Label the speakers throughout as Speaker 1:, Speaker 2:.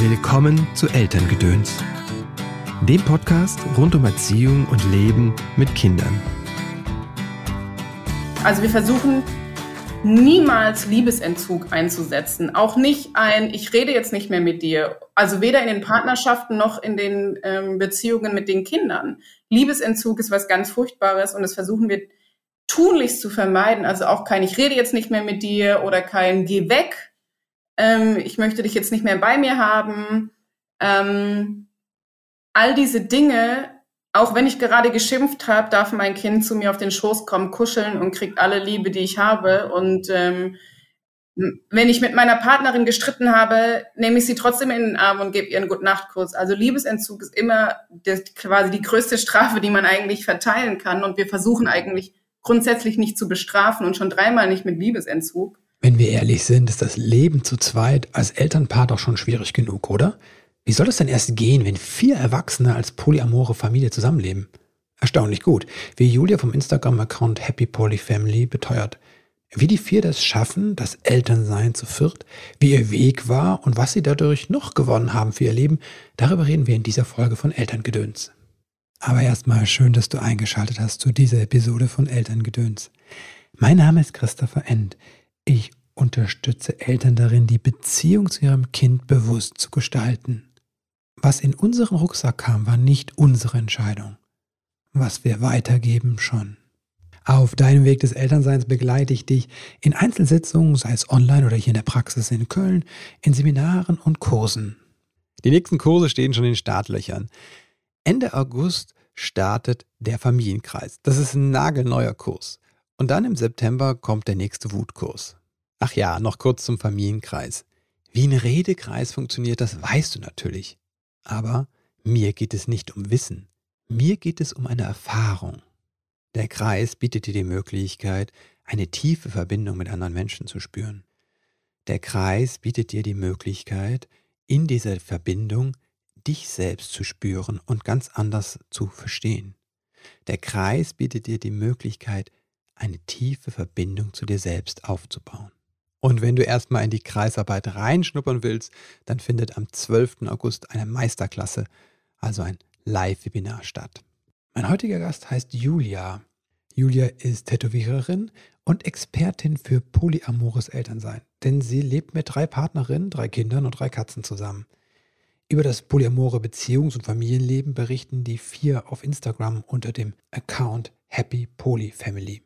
Speaker 1: Willkommen zu Elterngedöns, dem Podcast rund um Erziehung und Leben mit Kindern.
Speaker 2: Also wir versuchen niemals Liebesentzug einzusetzen. Auch nicht ein, ich rede jetzt nicht mehr mit dir. Also weder in den Partnerschaften noch in den ähm, Beziehungen mit den Kindern. Liebesentzug ist was ganz Furchtbares und das versuchen wir tunlichst zu vermeiden. Also auch kein, ich rede jetzt nicht mehr mit dir oder kein, geh weg. Ähm, ich möchte dich jetzt nicht mehr bei mir haben. Ähm, all diese Dinge auch wenn ich gerade geschimpft habe, darf mein Kind zu mir auf den Schoß kommen, kuscheln und kriegt alle Liebe, die ich habe. Und ähm, wenn ich mit meiner Partnerin gestritten habe, nehme ich sie trotzdem in den Arm und gebe ihr einen Gute-Nacht-Kuss. Also Liebesentzug ist immer das, quasi die größte Strafe, die man eigentlich verteilen kann. Und wir versuchen eigentlich grundsätzlich nicht zu bestrafen und schon dreimal nicht mit Liebesentzug.
Speaker 3: Wenn wir ehrlich sind, ist das Leben zu zweit als Elternpaar doch schon schwierig genug, oder? Wie soll es denn erst gehen, wenn vier Erwachsene als polyamore Familie zusammenleben? Erstaunlich gut, wie Julia vom Instagram-Account Happy Poly Family beteuert. Wie die vier das schaffen, das Elternsein zu viert, wie ihr Weg war und was sie dadurch noch gewonnen haben für ihr Leben, darüber reden wir in dieser Folge von Elterngedöns. Aber erstmal schön, dass du eingeschaltet hast zu dieser Episode von Elterngedöns. Mein Name ist Christopher End. Ich unterstütze Eltern darin, die Beziehung zu ihrem Kind bewusst zu gestalten. Was in unseren Rucksack kam, war nicht unsere Entscheidung. Was wir weitergeben, schon. Auf deinem Weg des Elternseins begleite ich dich in Einzelsitzungen, sei es online oder hier in der Praxis in Köln, in Seminaren und Kursen. Die nächsten Kurse stehen schon in Startlöchern. Ende August startet der Familienkreis. Das ist ein nagelneuer Kurs. Und dann im September kommt der nächste Wutkurs. Ach ja, noch kurz zum Familienkreis. Wie ein Redekreis funktioniert, das weißt du natürlich. Aber mir geht es nicht um Wissen, mir geht es um eine Erfahrung. Der Kreis bietet dir die Möglichkeit, eine tiefe Verbindung mit anderen Menschen zu spüren. Der Kreis bietet dir die Möglichkeit, in dieser Verbindung dich selbst zu spüren und ganz anders zu verstehen. Der Kreis bietet dir die Möglichkeit, eine tiefe Verbindung zu dir selbst aufzubauen. Und wenn du erstmal in die Kreisarbeit reinschnuppern willst, dann findet am 12. August eine Meisterklasse, also ein Live-Webinar statt. Mein heutiger Gast heißt Julia. Julia ist Tätowiererin und Expertin für polyamores Elternsein, denn sie lebt mit drei Partnerinnen, drei Kindern und drei Katzen zusammen. Über das polyamore Beziehungs- und Familienleben berichten die vier auf Instagram unter dem Account Happy Poly Family.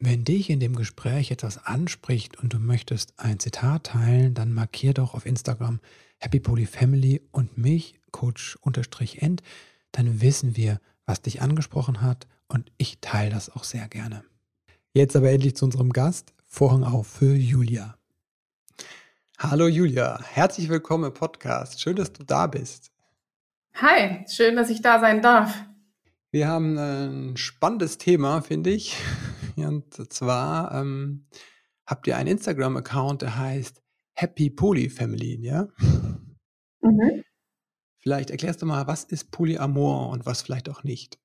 Speaker 3: Wenn dich in dem Gespräch etwas anspricht und du möchtest ein Zitat teilen, dann markier doch auf Instagram Happy Poly Family und mich, Coach-End, dann wissen wir, was dich angesprochen hat und ich teile das auch sehr gerne. Jetzt aber endlich zu unserem Gast. Vorhang auf für Julia. Hallo Julia, herzlich willkommen im Podcast. Schön, dass du da bist.
Speaker 2: Hi, schön, dass ich da sein darf.
Speaker 3: Wir haben ein spannendes Thema, finde ich. Und zwar ähm, habt ihr einen Instagram-Account, der heißt Happy Poly Family, ja? Mhm. Vielleicht erklärst du mal, was ist Polyamor und was vielleicht auch nicht?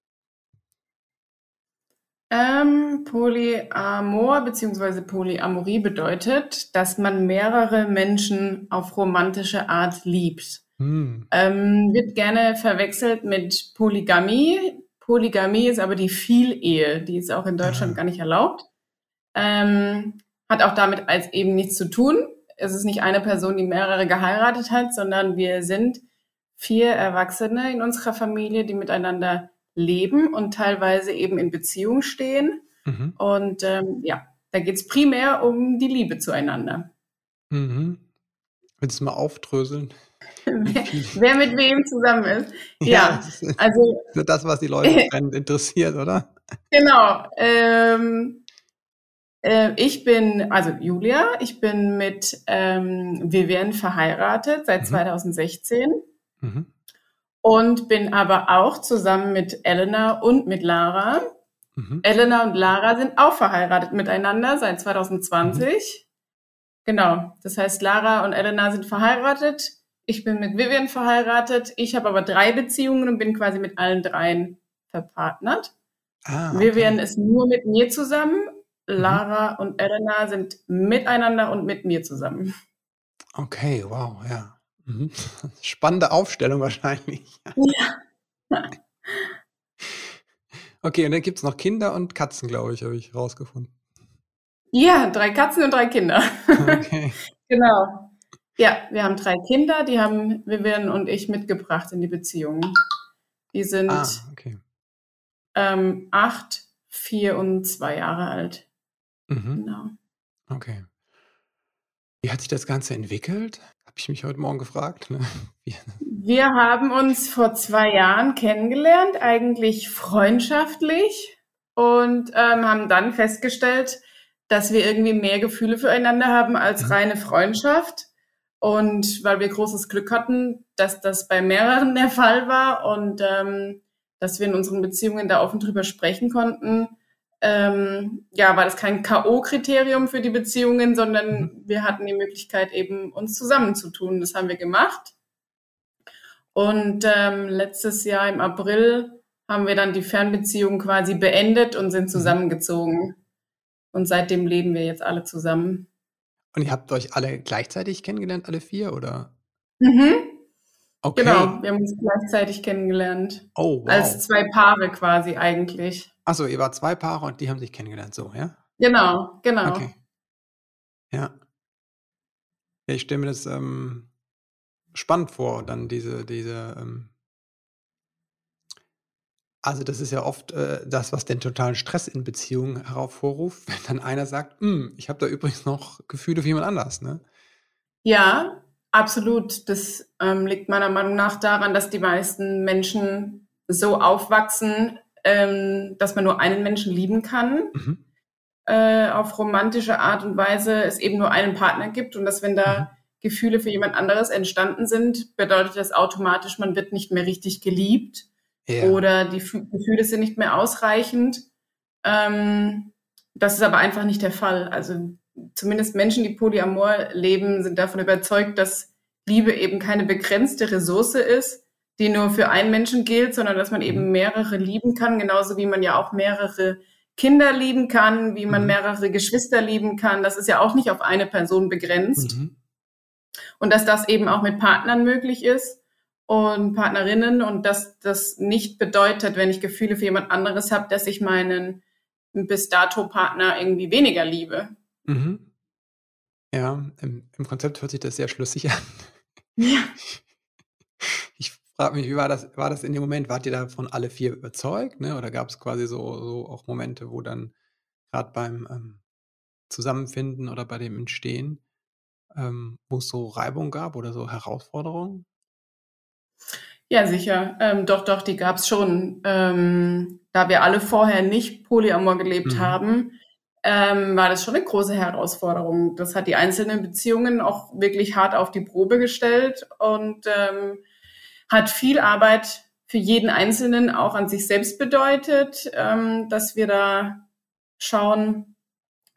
Speaker 2: Ähm, Polyamor bzw. Polyamorie bedeutet, dass man mehrere Menschen auf romantische Art liebt. Hm. Ähm, wird gerne verwechselt mit Polygamie. Polygamie ist aber die Vielehe, die ist auch in Deutschland gar nicht erlaubt. Ähm, hat auch damit als eben nichts zu tun. Es ist nicht eine Person, die mehrere geheiratet hat, sondern wir sind vier Erwachsene in unserer Familie, die miteinander leben und teilweise eben in Beziehung stehen. Mhm. Und ähm, ja, da geht es primär um die Liebe zueinander.
Speaker 3: Mhm. Willst du mal aufdröseln?
Speaker 2: wer, mit wem zusammen ist. Ja,
Speaker 3: ja also. Das, was die Leute interessiert, oder?
Speaker 2: Genau. Ähm, äh, ich bin, also Julia, ich bin mit ähm, Vivian verheiratet seit mhm. 2016 mhm. und bin aber auch zusammen mit Elena und mit Lara. Mhm. Elena und Lara sind auch verheiratet miteinander seit 2020. Mhm. Genau. Das heißt, Lara und Elena sind verheiratet. Ich bin mit Vivian verheiratet. Ich habe aber drei Beziehungen und bin quasi mit allen dreien verpartnert. Ah, okay. Vivian ist nur mit mir zusammen. Mhm. Lara mhm. und Elena sind miteinander und mit mir zusammen.
Speaker 3: Okay, wow, ja. Mhm. Spannende Aufstellung wahrscheinlich. Ja. Okay, und dann gibt es noch Kinder und Katzen, glaube ich, habe ich rausgefunden.
Speaker 2: Ja, drei Katzen und drei Kinder. Okay. genau. Ja, wir haben drei Kinder, die haben Vivian und ich mitgebracht in die Beziehung. Die sind ah, okay. ähm, acht, vier und zwei Jahre alt.
Speaker 3: Mhm. Genau. Okay. Wie hat sich das Ganze entwickelt? Habe ich mich heute Morgen gefragt. Ne?
Speaker 2: Wir haben uns vor zwei Jahren kennengelernt, eigentlich freundschaftlich und ähm, haben dann festgestellt, dass wir irgendwie mehr Gefühle füreinander haben als mhm. reine Freundschaft. Und weil wir großes Glück hatten, dass das bei mehreren der Fall war und ähm, dass wir in unseren Beziehungen da offen drüber sprechen konnten, ähm, ja, war das kein K.O.-Kriterium für die Beziehungen, sondern mhm. wir hatten die Möglichkeit, eben uns zusammenzutun. Das haben wir gemacht. Und ähm, letztes Jahr im April haben wir dann die Fernbeziehung quasi beendet und sind mhm. zusammengezogen. Und seitdem leben wir jetzt alle zusammen.
Speaker 3: Und ihr habt euch alle gleichzeitig kennengelernt, alle vier, oder?
Speaker 2: Mhm. Okay. Genau, wir haben uns gleichzeitig kennengelernt. Oh, wow. Als zwei Paare quasi eigentlich.
Speaker 3: Achso, ihr wart zwei Paare und die haben sich kennengelernt, so, ja?
Speaker 2: Genau, genau. Okay.
Speaker 3: Ja. ja ich stelle mir das ähm, spannend vor, dann diese, diese, ähm, also das ist ja oft äh, das, was den totalen Stress in Beziehungen hervorruft, wenn dann einer sagt, hm, ich habe da übrigens noch Gefühle für jemand anders, ne?
Speaker 2: Ja, absolut. Das ähm, liegt meiner Meinung nach daran, dass die meisten Menschen so aufwachsen, ähm, dass man nur einen Menschen lieben kann. Mhm. Äh, auf romantische Art und Weise es eben nur einen Partner gibt und dass wenn da mhm. Gefühle für jemand anderes entstanden sind, bedeutet das automatisch, man wird nicht mehr richtig geliebt ja. oder die Gefühle sind nicht mehr ausreichend. Ähm, das ist aber einfach nicht der Fall. Also zumindest Menschen, die Polyamor leben, sind davon überzeugt, dass Liebe eben keine begrenzte Ressource ist, die nur für einen Menschen gilt, sondern dass man eben mhm. mehrere lieben kann, genauso wie man ja auch mehrere Kinder lieben kann, wie man mhm. mehrere Geschwister lieben kann. Das ist ja auch nicht auf eine Person begrenzt. Mhm. Und dass das eben auch mit Partnern möglich ist und Partnerinnen und dass das nicht bedeutet, wenn ich Gefühle für jemand anderes habe, dass ich meinen bis dato Partner irgendwie weniger liebe.
Speaker 3: Mhm. Ja, im, im Konzept hört sich das sehr schlüssig an. Ja. Ich frage mich, wie war das, war das in dem Moment? Wart ihr davon alle vier überzeugt? Ne? Oder gab es quasi so, so auch Momente, wo dann gerade beim ähm, Zusammenfinden oder bei dem Entstehen, ähm, wo es so Reibung gab oder so Herausforderungen?
Speaker 2: Ja, sicher. Ähm, doch, doch, die gab es schon. Ähm, da wir alle vorher nicht Polyamor gelebt mhm. haben, ähm, war das schon eine große Herausforderung. Das hat die einzelnen Beziehungen auch wirklich hart auf die Probe gestellt und ähm, hat viel Arbeit für jeden Einzelnen auch an sich selbst bedeutet, ähm, dass wir da schauen,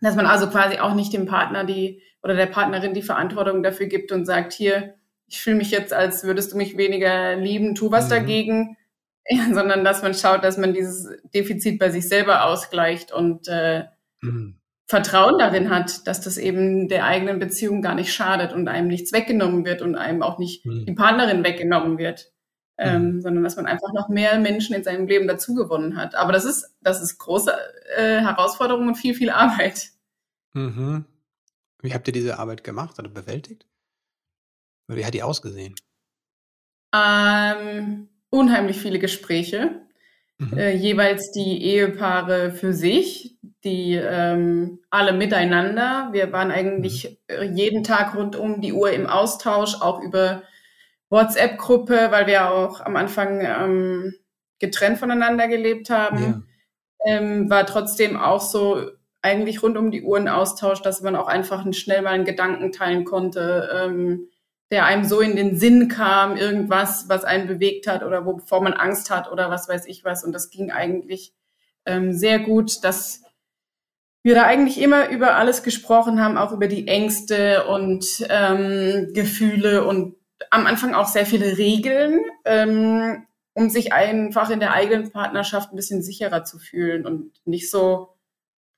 Speaker 2: dass man also quasi auch nicht dem Partner die oder der Partnerin die Verantwortung dafür gibt und sagt, hier, ich fühle mich jetzt, als würdest du mich weniger lieben, tu was mhm. dagegen, ja, sondern dass man schaut, dass man dieses Defizit bei sich selber ausgleicht und äh, mhm. Vertrauen darin hat, dass das eben der eigenen Beziehung gar nicht schadet und einem nichts weggenommen wird und einem auch nicht mhm. die Partnerin weggenommen wird, ähm, mhm. sondern dass man einfach noch mehr Menschen in seinem Leben dazugewonnen hat. Aber das ist, das ist große äh, Herausforderung und viel, viel Arbeit.
Speaker 3: Mhm. Wie habt ihr diese Arbeit gemacht oder bewältigt? Wie hat die ausgesehen?
Speaker 2: Ähm, unheimlich viele Gespräche. Mhm. Äh, jeweils die Ehepaare für sich, die ähm, alle miteinander. Wir waren eigentlich mhm. jeden Tag rund um die Uhr im Austausch, auch über WhatsApp-Gruppe, weil wir auch am Anfang ähm, getrennt voneinander gelebt haben. Ja. Ähm, war trotzdem auch so eigentlich rund um die Uhr ein Austausch, dass man auch einfach schnell mal einen Gedanken teilen konnte. Ähm, der einem so in den Sinn kam, irgendwas, was einen bewegt hat oder wovor man Angst hat oder was weiß ich was. Und das ging eigentlich ähm, sehr gut, dass wir da eigentlich immer über alles gesprochen haben, auch über die Ängste und ähm, Gefühle und am Anfang auch sehr viele Regeln, ähm, um sich einfach in der eigenen Partnerschaft ein bisschen sicherer zu fühlen und nicht so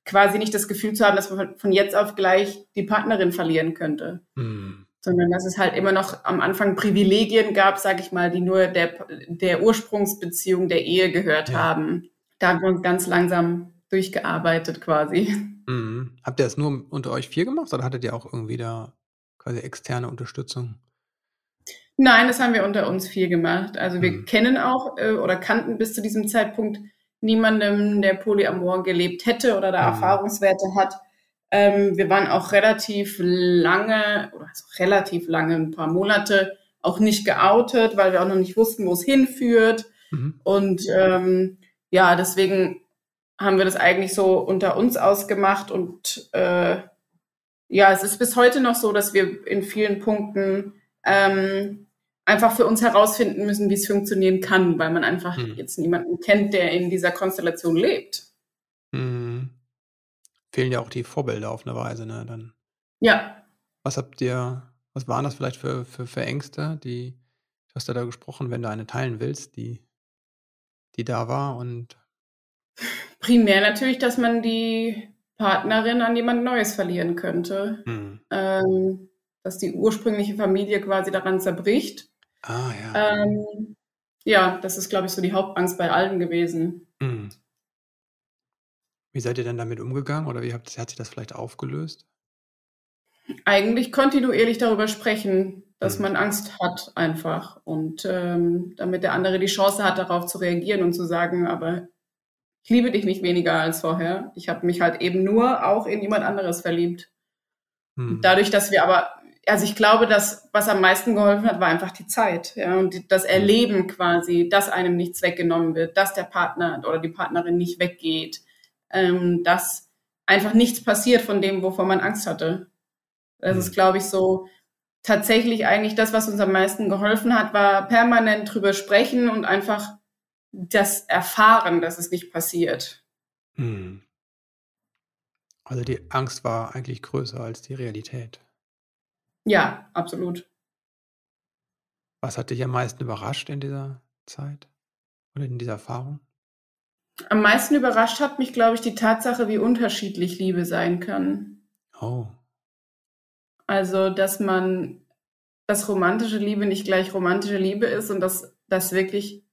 Speaker 2: quasi nicht das Gefühl zu haben, dass man von jetzt auf gleich die Partnerin verlieren könnte. Mhm. Sondern dass es halt immer noch am Anfang Privilegien gab, sage ich mal, die nur der, der Ursprungsbeziehung der Ehe gehört ja. haben. Da haben wir uns ganz langsam durchgearbeitet quasi.
Speaker 3: Mhm. Habt ihr das nur unter euch vier gemacht oder hattet ihr auch irgendwie da quasi externe Unterstützung?
Speaker 2: Nein, das haben wir unter uns vier gemacht. Also wir mhm. kennen auch äh, oder kannten bis zu diesem Zeitpunkt niemandem, der Polyamor gelebt hätte oder da mhm. Erfahrungswerte hat. Ähm, wir waren auch relativ lange, oder also relativ lange, ein paar Monate, auch nicht geoutet, weil wir auch noch nicht wussten, wo es hinführt. Mhm. Und ähm, ja, deswegen haben wir das eigentlich so unter uns ausgemacht und äh, ja, es ist bis heute noch so, dass wir in vielen Punkten ähm, einfach für uns herausfinden müssen, wie es funktionieren kann, weil man einfach hm. jetzt niemanden kennt, der in dieser Konstellation lebt.
Speaker 3: Fehlen ja auch die Vorbilder auf eine Weise, ne? Dann.
Speaker 2: Ja.
Speaker 3: Was habt ihr, was waren das vielleicht für, für, für Ängste, die, du hast ja da gesprochen, wenn du eine teilen willst, die, die da war und
Speaker 2: Primär natürlich, dass man die Partnerin an jemand Neues verlieren könnte. Hm. Ähm, dass die ursprüngliche Familie quasi daran zerbricht.
Speaker 3: Ah, ja.
Speaker 2: Ähm, ja, das ist, glaube ich, so die Hauptangst bei allen gewesen. Mhm.
Speaker 3: Wie seid ihr denn damit umgegangen oder wie habt, hat sich das vielleicht aufgelöst?
Speaker 2: Eigentlich kontinuierlich darüber sprechen, dass mhm. man Angst hat einfach und ähm, damit der andere die Chance hat, darauf zu reagieren und zu sagen, aber ich liebe dich nicht weniger als vorher. Ich habe mich halt eben nur auch in jemand anderes verliebt. Mhm. Dadurch, dass wir aber also ich glaube, dass was am meisten geholfen hat, war einfach die Zeit ja, und das Erleben quasi, dass einem nichts weggenommen wird, dass der Partner oder die Partnerin nicht weggeht, ähm, dass einfach nichts passiert von dem, wovor man Angst hatte. Das mhm. ist, glaube ich, so tatsächlich eigentlich das, was uns am meisten geholfen hat, war permanent drüber sprechen und einfach das Erfahren, dass es nicht passiert. Mhm.
Speaker 3: Also die Angst war eigentlich größer als die Realität.
Speaker 2: Ja, absolut.
Speaker 3: Was hat dich am meisten überrascht in dieser Zeit oder in dieser Erfahrung?
Speaker 2: Am meisten überrascht hat mich, glaube ich, die Tatsache, wie unterschiedlich Liebe sein kann.
Speaker 3: Oh.
Speaker 2: Also, dass man, dass romantische Liebe nicht gleich romantische Liebe ist und dass das wirklich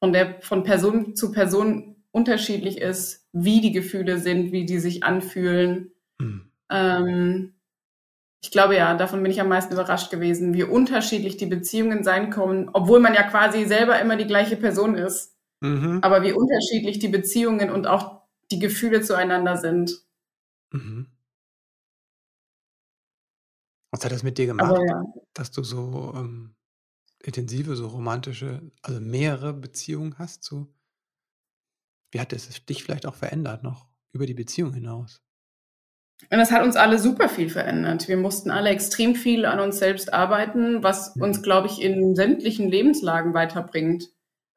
Speaker 2: von der, von Person zu Person unterschiedlich ist, wie die Gefühle sind, wie die sich anfühlen. Hm. Ähm, ich glaube ja, davon bin ich am meisten überrascht gewesen, wie unterschiedlich die Beziehungen sein können, obwohl man ja quasi selber immer die gleiche Person ist. Mhm. Aber wie unterschiedlich die Beziehungen und auch die Gefühle zueinander sind. Mhm.
Speaker 3: Was hat das mit dir gemacht, ja. dass du so ähm, intensive, so romantische, also mehrere Beziehungen hast? So? Wie hat es dich vielleicht auch verändert noch über die Beziehung hinaus?
Speaker 2: Und das hat uns alle super viel verändert. Wir mussten alle extrem viel an uns selbst arbeiten, was mhm. uns, glaube ich, in sämtlichen Lebenslagen weiterbringt.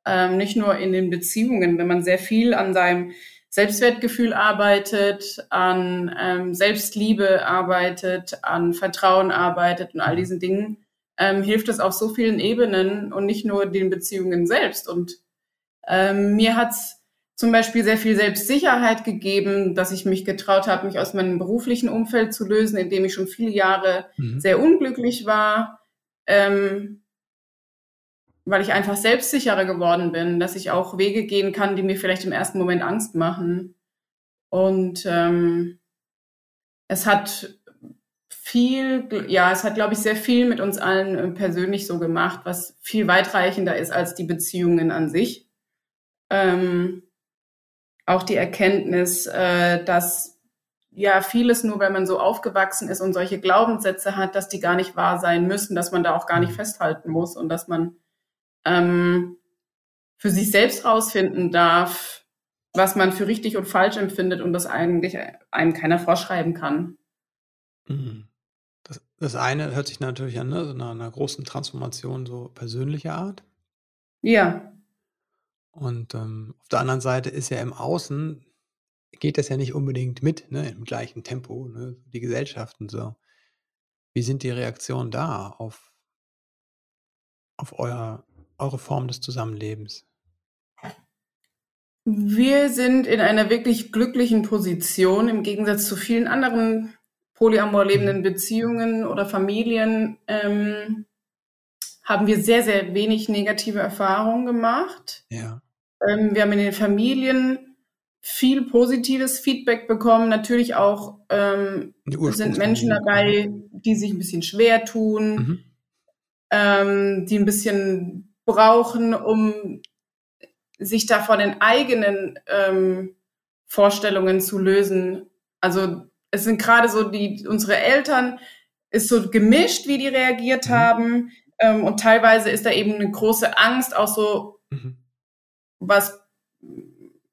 Speaker 2: Ähm, nicht nur in den Beziehungen, wenn man sehr viel an seinem Selbstwertgefühl arbeitet, an ähm, Selbstliebe arbeitet, an Vertrauen arbeitet und all mhm. diesen Dingen, ähm, hilft es auf so vielen Ebenen und nicht nur den Beziehungen selbst. Und ähm, mir hat's zum Beispiel sehr viel Selbstsicherheit gegeben, dass ich mich getraut habe, mich aus meinem beruflichen Umfeld zu lösen, in dem ich schon viele Jahre mhm. sehr unglücklich war, ähm, weil ich einfach selbstsicherer geworden bin, dass ich auch Wege gehen kann, die mir vielleicht im ersten Moment Angst machen. Und ähm, es hat viel, ja, es hat, glaube ich, sehr viel mit uns allen äh, persönlich so gemacht, was viel weitreichender ist als die Beziehungen an sich. Ähm, auch die Erkenntnis, äh, dass ja vieles nur, wenn man so aufgewachsen ist und solche Glaubenssätze hat, dass die gar nicht wahr sein müssen, dass man da auch gar nicht mhm. festhalten muss und dass man ähm, für sich selbst rausfinden darf, was man für richtig und falsch empfindet und das eigentlich einem keiner vorschreiben kann.
Speaker 3: Mhm. Das, das eine hört sich natürlich an, ne? so einer, einer großen Transformation so persönlicher Art.
Speaker 2: Ja.
Speaker 3: Und ähm, auf der anderen Seite ist ja im Außen, geht das ja nicht unbedingt mit, ne, im gleichen Tempo, ne, die Gesellschaft und so. Wie sind die Reaktionen da auf, auf euer, eure Form des Zusammenlebens?
Speaker 2: Wir sind in einer wirklich glücklichen Position im Gegensatz zu vielen anderen polyamor lebenden Beziehungen oder Familien ähm, haben wir sehr, sehr wenig negative Erfahrungen gemacht.
Speaker 3: Ja.
Speaker 2: Ähm, wir haben in den Familien viel positives Feedback bekommen. Natürlich auch ähm, sind Menschen dabei, die sich ein bisschen schwer tun, mhm. ähm, die ein bisschen brauchen, um sich da von den eigenen ähm, Vorstellungen zu lösen. Also es sind gerade so die, unsere Eltern ist so gemischt, wie die reagiert mhm. haben. Ähm, und teilweise ist da eben eine große Angst, auch so, mhm. was,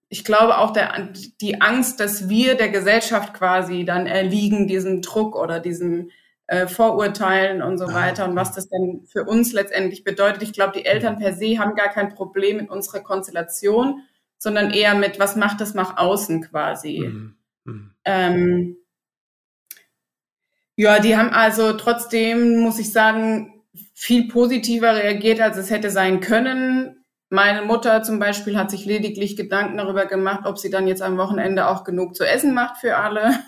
Speaker 2: ich glaube auch der, die Angst, dass wir der Gesellschaft quasi dann erliegen, diesem Druck oder diesem äh, Vorurteilen und so ah, weiter und was das denn für uns letztendlich bedeutet. Ich glaube, die Eltern per se haben gar kein Problem mit unserer Konstellation, sondern eher mit, was macht das nach außen quasi. Mhm. Mhm. Ähm, ja, die haben also trotzdem, muss ich sagen, viel positiver reagiert, als es hätte sein können. Meine Mutter zum Beispiel hat sich lediglich Gedanken darüber gemacht, ob sie dann jetzt am Wochenende auch genug zu essen macht für alle.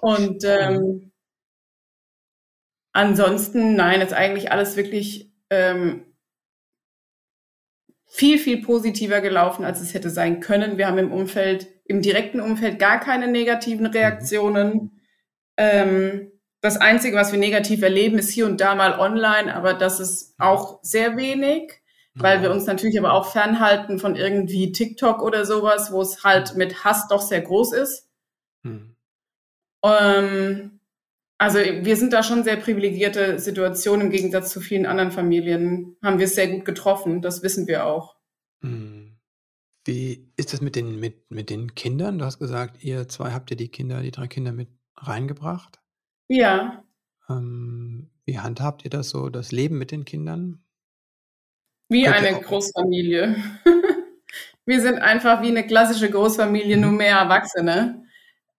Speaker 2: Und ähm, ansonsten, nein, ist eigentlich alles wirklich ähm, viel, viel positiver gelaufen, als es hätte sein können. Wir haben im Umfeld, im direkten Umfeld gar keine negativen Reaktionen. Ähm, das Einzige, was wir negativ erleben, ist hier und da mal online, aber das ist auch sehr wenig, weil wir uns natürlich aber auch fernhalten von irgendwie TikTok oder sowas, wo es halt mit Hass doch sehr groß ist. Ähm, also wir sind da schon sehr privilegierte Situationen im Gegensatz zu vielen anderen Familien. Haben wir es sehr gut getroffen, das wissen wir auch.
Speaker 3: Hm. Wie ist das mit den, mit, mit den Kindern? Du hast gesagt, ihr zwei habt ja die Kinder, die drei Kinder mit reingebracht.
Speaker 2: Ja.
Speaker 3: Ähm, wie handhabt ihr das so, das Leben mit den Kindern?
Speaker 2: Wie Könnt eine Großfamilie. wir sind einfach wie eine klassische Großfamilie, mhm. nur mehr Erwachsene.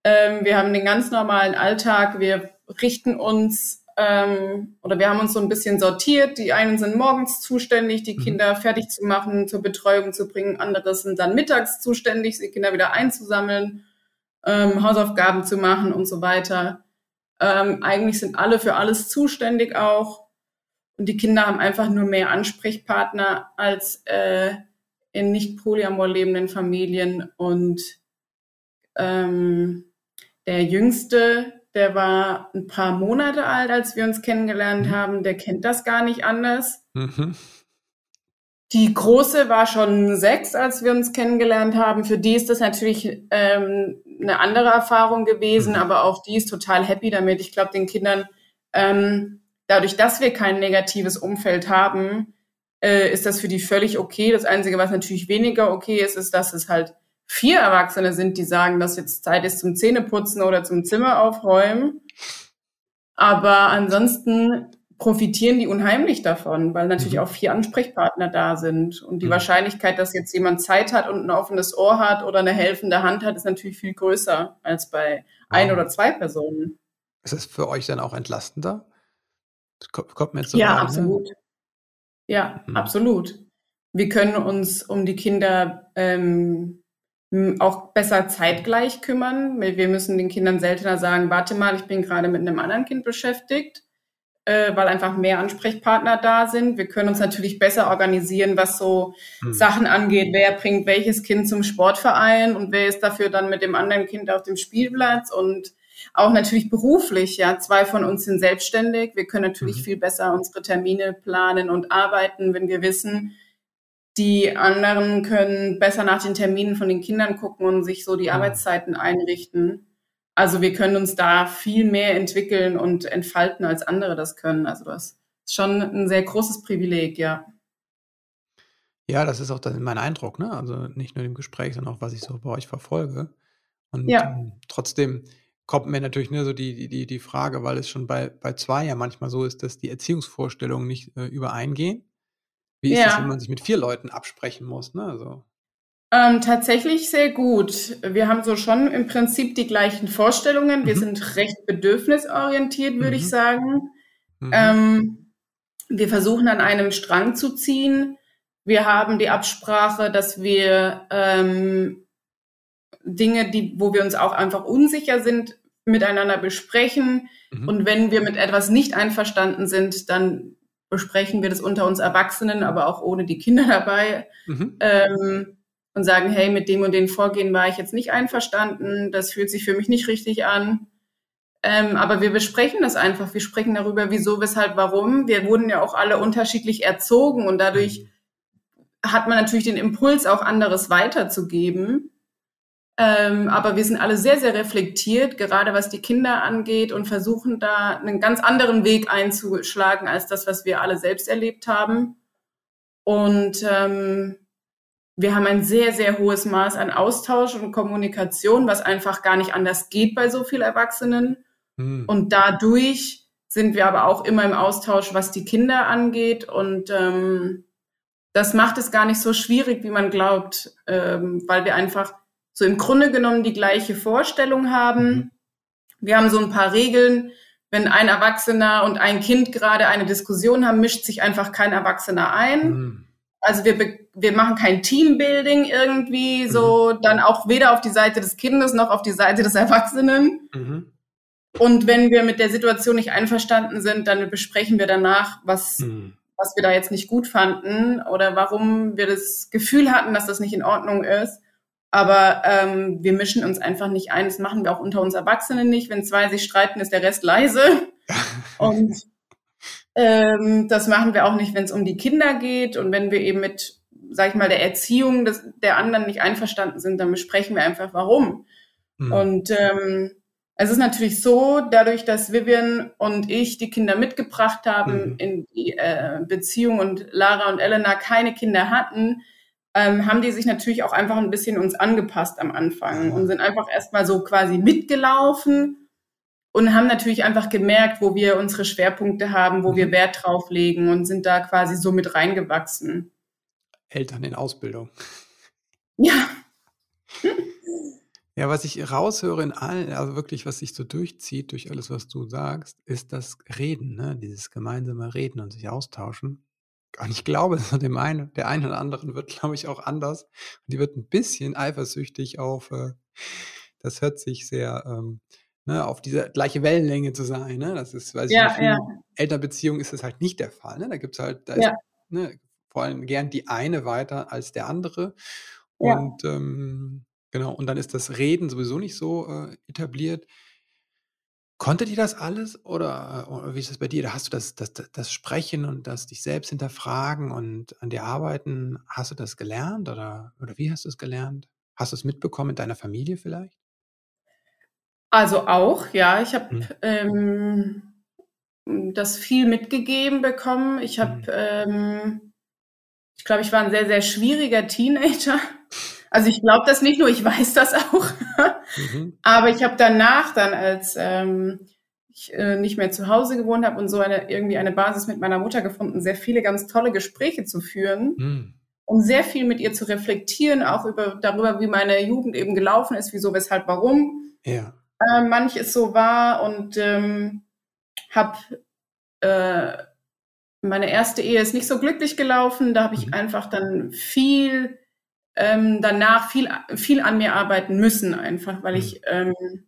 Speaker 2: Ähm, wir haben den ganz normalen Alltag. Wir richten uns ähm, oder wir haben uns so ein bisschen sortiert. Die einen sind morgens zuständig, die mhm. Kinder fertig zu machen, zur Betreuung zu bringen. Andere sind dann mittags zuständig, die Kinder wieder einzusammeln, ähm, Hausaufgaben zu machen und so weiter. Ähm, eigentlich sind alle für alles zuständig auch. Und die Kinder haben einfach nur mehr Ansprechpartner als äh, in nicht polyamor lebenden Familien. Und ähm, der Jüngste, der war ein paar Monate alt, als wir uns kennengelernt mhm. haben. Der kennt das gar nicht anders. Mhm. Die große war schon sechs, als wir uns kennengelernt haben. Für die ist das natürlich ähm, eine andere Erfahrung gewesen, mhm. aber auch die ist total happy damit. Ich glaube, den Kindern, ähm, dadurch, dass wir kein negatives Umfeld haben, äh, ist das für die völlig okay. Das Einzige, was natürlich weniger okay ist, ist, dass es halt vier Erwachsene sind, die sagen, dass jetzt Zeit ist zum Zähneputzen oder zum Zimmer aufräumen. Aber ansonsten profitieren die unheimlich davon, weil natürlich mhm. auch vier Ansprechpartner da sind. Und die mhm. Wahrscheinlichkeit, dass jetzt jemand Zeit hat und ein offenes Ohr hat oder eine helfende Hand hat, ist natürlich viel größer als bei ein oder zwei Personen.
Speaker 3: Ist es für euch dann auch entlastender?
Speaker 2: kommt, kommt mir jetzt so Ja, rein, ne? absolut. Ne? Ja, mhm. absolut. Wir können uns um die Kinder ähm, auch besser zeitgleich kümmern. Wir müssen den Kindern seltener sagen, warte mal, ich bin gerade mit einem anderen Kind beschäftigt, äh, weil einfach mehr Ansprechpartner da sind. Wir können uns natürlich besser organisieren, was so hm. Sachen angeht. Wer bringt welches Kind zum Sportverein und wer ist dafür dann mit dem anderen Kind auf dem Spielplatz und auch natürlich beruflich. Ja, zwei von uns sind selbstständig. Wir können natürlich mhm. viel besser unsere Termine planen und arbeiten, wenn wir wissen, die anderen können besser nach den Terminen von den Kindern gucken und sich so die Arbeitszeiten einrichten. Also wir können uns da viel mehr entwickeln und entfalten, als andere das können. Also das ist schon ein sehr großes Privileg, ja.
Speaker 3: Ja, das ist auch mein Eindruck, ne? Also nicht nur im Gespräch, sondern auch, was ich so bei euch verfolge. Und ja. ähm, trotzdem kommt mir natürlich nur so die, die, die Frage, weil es schon bei, bei zwei ja manchmal so ist, dass die Erziehungsvorstellungen nicht äh, übereingehen. Wie ist ja. das, wenn man sich mit vier Leuten absprechen muss? Ne? Also.
Speaker 2: Ähm, tatsächlich sehr gut. Wir haben so schon im Prinzip die gleichen Vorstellungen. Wir mhm. sind recht bedürfnisorientiert, würde mhm. ich sagen. Mhm. Ähm, wir versuchen an einem Strang zu ziehen. Wir haben die Absprache, dass wir ähm, Dinge, die, wo wir uns auch einfach unsicher sind, miteinander besprechen. Mhm. Und wenn wir mit etwas nicht einverstanden sind, dann besprechen wir das unter uns Erwachsenen, aber auch ohne die Kinder dabei. Mhm. Ähm, und sagen, hey, mit dem und dem Vorgehen war ich jetzt nicht einverstanden, das fühlt sich für mich nicht richtig an. Ähm, aber wir besprechen das einfach. Wir sprechen darüber, wieso, weshalb, warum. Wir wurden ja auch alle unterschiedlich erzogen und dadurch mhm. hat man natürlich den Impuls, auch anderes weiterzugeben. Ähm, aber wir sind alle sehr, sehr reflektiert, gerade was die Kinder angeht und versuchen da einen ganz anderen Weg einzuschlagen als das, was wir alle selbst erlebt haben. Und ähm, wir haben ein sehr, sehr hohes Maß an Austausch und Kommunikation, was einfach gar nicht anders geht bei so vielen Erwachsenen. Mhm. Und dadurch sind wir aber auch immer im Austausch, was die Kinder angeht. Und ähm, das macht es gar nicht so schwierig, wie man glaubt, ähm, weil wir einfach so im Grunde genommen die gleiche Vorstellung haben. Mhm. Wir haben so ein paar Regeln. Wenn ein Erwachsener und ein Kind gerade eine Diskussion haben, mischt sich einfach kein Erwachsener ein. Mhm. Also wir, wir machen kein Teambuilding irgendwie, mhm. so dann auch weder auf die Seite des Kindes noch auf die Seite des Erwachsenen. Mhm. Und wenn wir mit der Situation nicht einverstanden sind, dann besprechen wir danach, was, mhm. was wir da jetzt nicht gut fanden oder warum wir das Gefühl hatten, dass das nicht in Ordnung ist. Aber ähm, wir mischen uns einfach nicht ein. Das machen wir auch unter uns Erwachsenen nicht. Wenn zwei sich streiten, ist der Rest leise. Und ähm, das machen wir auch nicht, wenn es um die Kinder geht. Und wenn wir eben mit, sag ich mal, der Erziehung des, der anderen nicht einverstanden sind, dann besprechen wir einfach, warum. Mhm. Und ähm, es ist natürlich so, dadurch, dass Vivian und ich die Kinder mitgebracht haben mhm. in die äh, Beziehung und Lara und Elena keine Kinder hatten, ähm, haben die sich natürlich auch einfach ein bisschen uns angepasst am Anfang und sind einfach erstmal so quasi mitgelaufen und haben natürlich einfach gemerkt, wo wir unsere Schwerpunkte haben, wo wir mhm. Wert drauf legen und sind da quasi so mit reingewachsen.
Speaker 3: Eltern in Ausbildung.
Speaker 2: Ja.
Speaker 3: Ja, was ich raushöre in allen, also wirklich, was sich so durchzieht durch alles, was du sagst, ist das Reden, ne? dieses gemeinsame Reden und sich austauschen. Und ich glaube, dem einen, der einen oder anderen wird, glaube ich, auch anders. Und die wird ein bisschen eifersüchtig auf, äh, das hört sich sehr, ähm, ne, auf diese gleiche Wellenlänge zu sein. Ne? Das ist, weiß
Speaker 2: ja,
Speaker 3: ich nicht,
Speaker 2: ja.
Speaker 3: Elternbeziehungen ist das halt nicht der Fall. Ne? Da gibt es halt, da ja. ist ne, vor allem gern die eine weiter als der andere. Und ähm, genau, und dann ist das Reden sowieso nicht so äh, etabliert. Konntet ihr das alles oder, oder wie ist das bei dir? Da hast du das, das, das Sprechen und das dich selbst hinterfragen und an dir arbeiten, hast du das gelernt oder, oder wie hast du es gelernt? Hast du es mitbekommen in deiner Familie vielleicht?
Speaker 2: Also auch, ja. Ich habe hm. ähm, das viel mitgegeben bekommen. Ich habe, hm. ähm, ich glaube, ich war ein sehr, sehr schwieriger Teenager. Also ich glaube das nicht nur, ich weiß das auch. mhm. Aber ich habe danach dann, als ähm, ich äh, nicht mehr zu Hause gewohnt habe und so eine irgendwie eine Basis mit meiner Mutter gefunden, sehr viele ganz tolle Gespräche zu führen, mhm. um sehr viel mit ihr zu reflektieren, auch über darüber, wie meine Jugend eben gelaufen ist, wieso, weshalb, warum.
Speaker 3: Ja.
Speaker 2: Äh, manches so war und ähm, habe äh, meine erste Ehe ist nicht so glücklich gelaufen. Da habe ich mhm. einfach dann viel ähm, danach viel, viel an mir arbeiten müssen, einfach, weil ich mhm. ähm,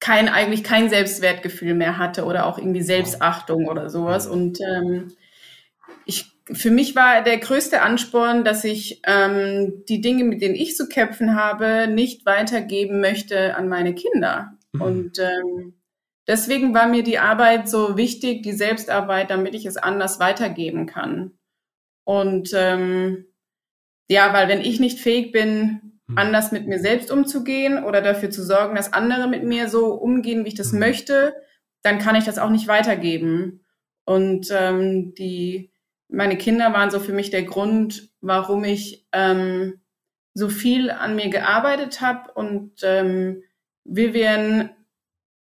Speaker 2: kein, eigentlich kein Selbstwertgefühl mehr hatte oder auch irgendwie Selbstachtung oder sowas. Und ähm, ich, für mich war der größte Ansporn, dass ich ähm, die Dinge, mit denen ich zu kämpfen habe, nicht weitergeben möchte an meine Kinder. Mhm. Und ähm, deswegen war mir die Arbeit so wichtig, die Selbstarbeit, damit ich es anders weitergeben kann. Und ähm, ja, weil wenn ich nicht fähig bin, hm. anders mit mir selbst umzugehen oder dafür zu sorgen, dass andere mit mir so umgehen, wie ich das hm. möchte, dann kann ich das auch nicht weitergeben. Und ähm, die, meine Kinder waren so für mich der Grund, warum ich ähm, so viel an mir gearbeitet habe. Und ähm, Vivian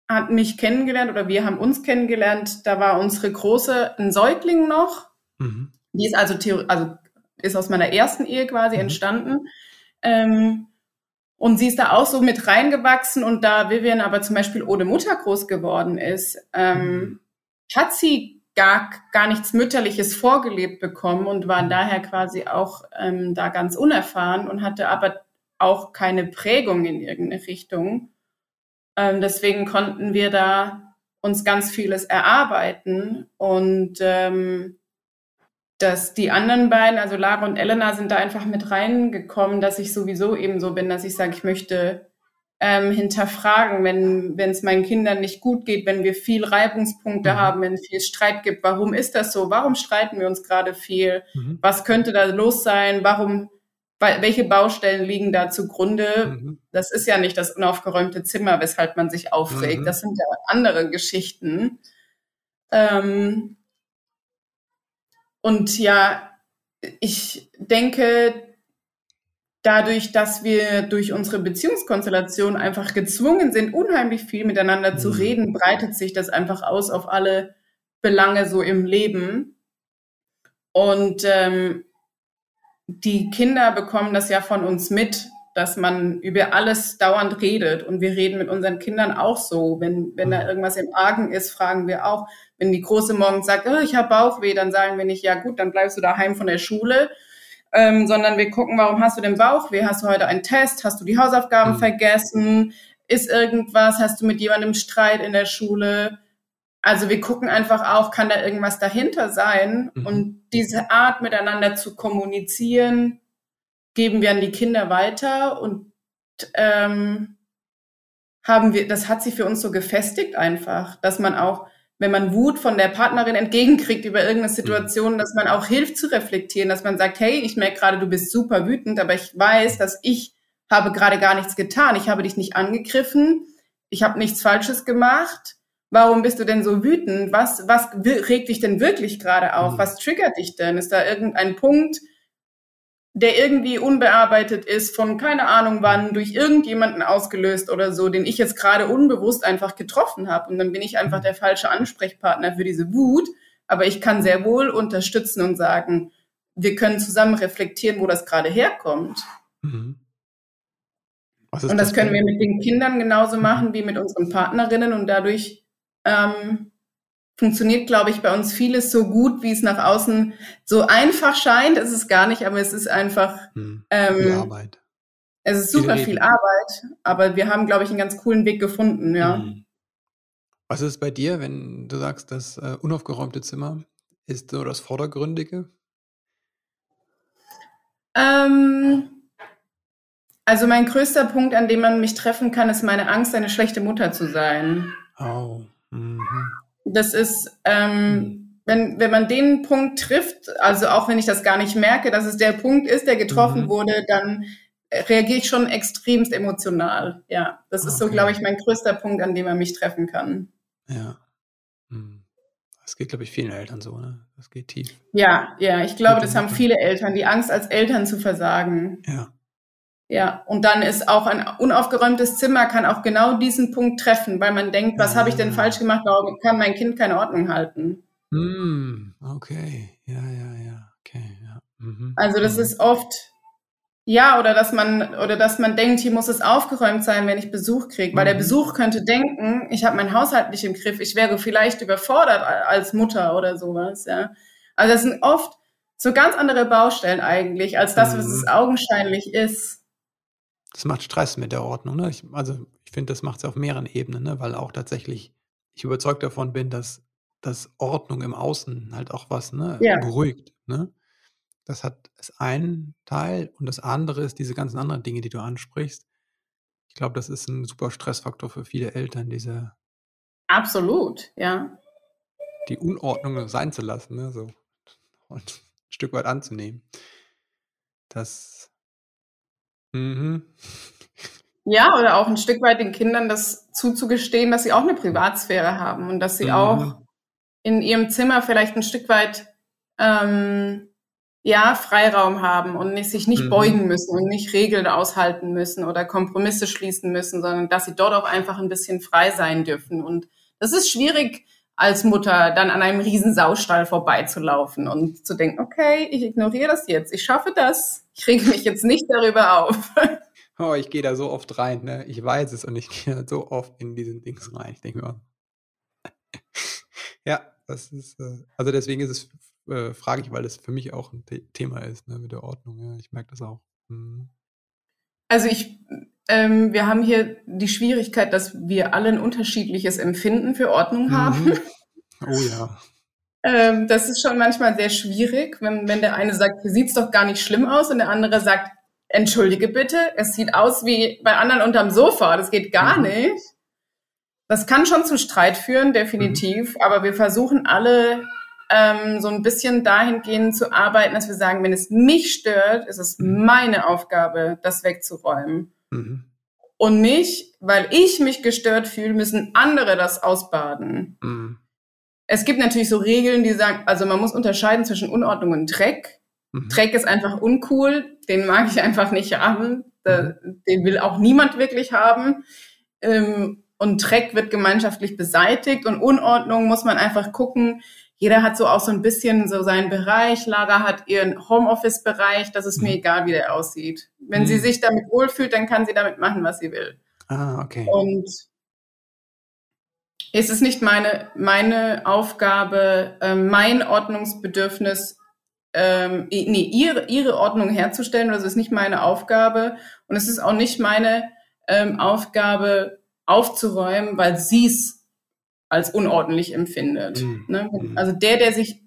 Speaker 2: hat mich kennengelernt oder wir haben uns kennengelernt. Da war unsere große ein Säugling noch. Mhm. Die ist also, also ist aus meiner ersten Ehe quasi mhm. entstanden. Ähm, und sie ist da auch so mit reingewachsen und da Vivian aber zum Beispiel ohne Mutter groß geworden ist, ähm, mhm. hat sie gar, gar nichts Mütterliches vorgelebt bekommen und war mhm. daher quasi auch ähm, da ganz unerfahren und hatte aber auch keine Prägung in irgendeine Richtung. Ähm, deswegen konnten wir da uns ganz vieles erarbeiten und ähm, dass die anderen beiden, also Lara und Elena, sind da einfach mit reingekommen, dass ich sowieso eben so bin, dass ich sage, ich möchte ähm, hinterfragen, wenn wenn es meinen Kindern nicht gut geht, wenn wir viel Reibungspunkte mhm. haben, wenn es viel Streit gibt. Warum ist das so? Warum streiten wir uns gerade viel? Mhm. Was könnte da los sein? Warum welche Baustellen liegen da zugrunde? Mhm. Das ist ja nicht das unaufgeräumte Zimmer, weshalb man sich aufregt. Mhm. Das sind ja andere Geschichten. Ähm, und ja, ich denke, dadurch, dass wir durch unsere Beziehungskonstellation einfach gezwungen sind, unheimlich viel miteinander mhm. zu reden, breitet sich das einfach aus auf alle Belange so im Leben. Und ähm, die Kinder bekommen das ja von uns mit, dass man über alles dauernd redet. Und wir reden mit unseren Kindern auch so. Wenn, wenn da mhm. irgendwas im Argen ist, fragen wir auch. Wenn die Große morgens sagt, oh, ich habe Bauchweh, dann sagen wir nicht, ja gut, dann bleibst du daheim von der Schule. Ähm, sondern wir gucken, warum hast du den Bauchweh? Hast du heute einen Test? Hast du die Hausaufgaben mhm. vergessen? Ist irgendwas? Hast du mit jemandem Streit in der Schule? Also wir gucken einfach auch, kann da irgendwas dahinter sein? Mhm. Und diese Art miteinander zu kommunizieren, geben wir an die Kinder weiter und ähm, haben wir, das hat sich für uns so gefestigt einfach, dass man auch, wenn man Wut von der Partnerin entgegenkriegt über irgendeine mhm. Situation, dass man auch hilft zu reflektieren, dass man sagt, hey, ich merke gerade, du bist super wütend, aber ich weiß, dass ich habe gerade gar nichts getan, ich habe dich nicht angegriffen, ich habe nichts Falsches gemacht Warum bist du denn so wütend? Was, was regt dich denn wirklich gerade auf? Mhm. Was triggert dich denn? Ist da irgendein Punkt, der irgendwie unbearbeitet ist, von keine Ahnung wann, durch irgendjemanden ausgelöst oder so, den ich jetzt gerade unbewusst einfach getroffen habe. Und dann bin ich einfach der falsche Ansprechpartner für diese Wut. Aber ich kann sehr wohl unterstützen und sagen, wir können zusammen reflektieren, wo das gerade herkommt. Mhm. Und das, das können wir mit den Kindern genauso machen wie mit unseren Partnerinnen und dadurch ähm, funktioniert, glaube ich, bei uns vieles so gut, wie es nach außen so einfach scheint. Es ist gar nicht, aber es ist einfach hm, ähm, viel Arbeit. Es ist super viel Arbeit, aber wir haben, glaube ich, einen ganz coolen Weg gefunden, ja. Hm.
Speaker 3: Was ist bei dir, wenn du sagst, das äh, unaufgeräumte Zimmer ist so das Vordergründige?
Speaker 2: Ähm, also mein größter Punkt, an dem man mich treffen kann, ist meine Angst, eine schlechte Mutter zu sein. Oh. Mhm. Das ist, ähm, wenn, wenn man den Punkt trifft, also auch wenn ich das gar nicht merke, dass es der Punkt ist, der getroffen mhm. wurde, dann reagiere ich schon extremst emotional. Ja, das ist okay. so, glaube ich, mein größter Punkt, an dem man mich treffen kann.
Speaker 3: Ja. Hm. Das geht, glaube ich, vielen Eltern so, ne? Das geht tief.
Speaker 2: Ja, ja, ich glaube, das haben viele Eltern, die Angst, als Eltern zu versagen.
Speaker 3: Ja.
Speaker 2: Ja, und dann ist auch ein unaufgeräumtes Zimmer kann auch genau diesen Punkt treffen, weil man denkt, was habe ich denn ah. falsch gemacht, warum kann mein Kind keine Ordnung halten?
Speaker 3: Hm, okay, ja, ja, ja, okay, ja.
Speaker 2: Mhm. Also das mhm. ist oft, ja, oder dass man, oder dass man denkt, hier muss es aufgeräumt sein, wenn ich Besuch kriege, weil mhm. der Besuch könnte denken, ich habe mein Haushalt nicht im Griff, ich wäre vielleicht überfordert als Mutter oder sowas, ja. Also das sind oft so ganz andere Baustellen eigentlich, als das, was es mhm. augenscheinlich ist
Speaker 3: das macht Stress mit der Ordnung. Ne? Ich, also ich finde, das macht es auf mehreren Ebenen, ne? weil auch tatsächlich ich überzeugt davon bin, dass, dass Ordnung im Außen halt auch was ne, ja. beruhigt. Ne? Das hat ist ein Teil und das andere ist diese ganzen anderen Dinge, die du ansprichst. Ich glaube, das ist ein super Stressfaktor für viele Eltern, diese
Speaker 2: Absolut, ja.
Speaker 3: Die Unordnung sein zu lassen, ne? so und ein Stück weit anzunehmen. Das
Speaker 2: Mhm. Ja, oder auch ein Stück weit den Kindern das zuzugestehen, dass sie auch eine Privatsphäre haben und dass sie mhm. auch in ihrem Zimmer vielleicht ein Stück weit ähm, ja, Freiraum haben und nicht, sich nicht mhm. beugen müssen und nicht Regeln aushalten müssen oder Kompromisse schließen müssen, sondern dass sie dort auch einfach ein bisschen frei sein dürfen. Und das ist schwierig als Mutter, dann an einem riesen Saustall vorbeizulaufen und zu denken, okay, ich ignoriere das jetzt, ich schaffe das, ich rege mich jetzt nicht darüber auf.
Speaker 3: Oh, ich gehe da so oft rein, ne? Ich weiß es und ich gehe da so oft in diesen Dings rein. Ich denke mir, ja, das ist, äh, also deswegen ist es, äh, frage ich, weil das für mich auch ein Thema ist, ne, mit der Ordnung. Ja, ich merke das auch. Mhm.
Speaker 2: Also ich, ähm, wir haben hier die Schwierigkeit, dass wir alle ein unterschiedliches Empfinden für Ordnung haben.
Speaker 3: Mhm. Oh ja.
Speaker 2: ähm, das ist schon manchmal sehr schwierig, wenn, wenn der eine sagt, hier sieht's doch gar nicht schlimm aus und der andere sagt, entschuldige bitte, es sieht aus wie bei anderen unterm Sofa, das geht gar
Speaker 3: Mhm.
Speaker 2: nicht. Das kann schon zu Streit führen, definitiv,
Speaker 3: Mhm.
Speaker 2: aber wir versuchen alle ähm, so ein bisschen dahingehend zu arbeiten, dass wir sagen, wenn es mich stört, ist es
Speaker 3: Mhm.
Speaker 2: meine Aufgabe, das wegzuräumen.
Speaker 3: Mhm.
Speaker 2: Und nicht, weil ich mich gestört fühle, müssen andere das ausbaden.
Speaker 3: Mhm.
Speaker 2: Es gibt natürlich so Regeln, die sagen, also man muss unterscheiden zwischen Unordnung und Dreck.
Speaker 3: Mhm.
Speaker 2: Dreck ist einfach uncool, den mag ich einfach nicht haben. Da, Den will auch niemand wirklich haben. Ähm, und Dreck wird gemeinschaftlich beseitigt und Unordnung muss man einfach gucken. Jeder hat so auch so ein bisschen so seinen Bereich. Lara hat ihren Homeoffice-Bereich. Das ist mir
Speaker 3: Mhm.
Speaker 2: egal, wie der aussieht. Wenn sie
Speaker 3: Mhm.
Speaker 2: sich damit wohlfühlt, dann kann sie damit machen, was sie will.
Speaker 3: Ah, okay.
Speaker 2: Und es ist nicht meine, meine Aufgabe, ähm, mein Ordnungsbedürfnis, ähm, nee, ihre, ihre Ordnung herzustellen. Das ist nicht meine Aufgabe. Und es ist auch nicht meine ähm, Aufgabe, aufzuräumen, weil sie es als unordentlich empfindet.
Speaker 3: Mhm.
Speaker 2: Ne?
Speaker 3: Mhm.
Speaker 2: Also der, der sich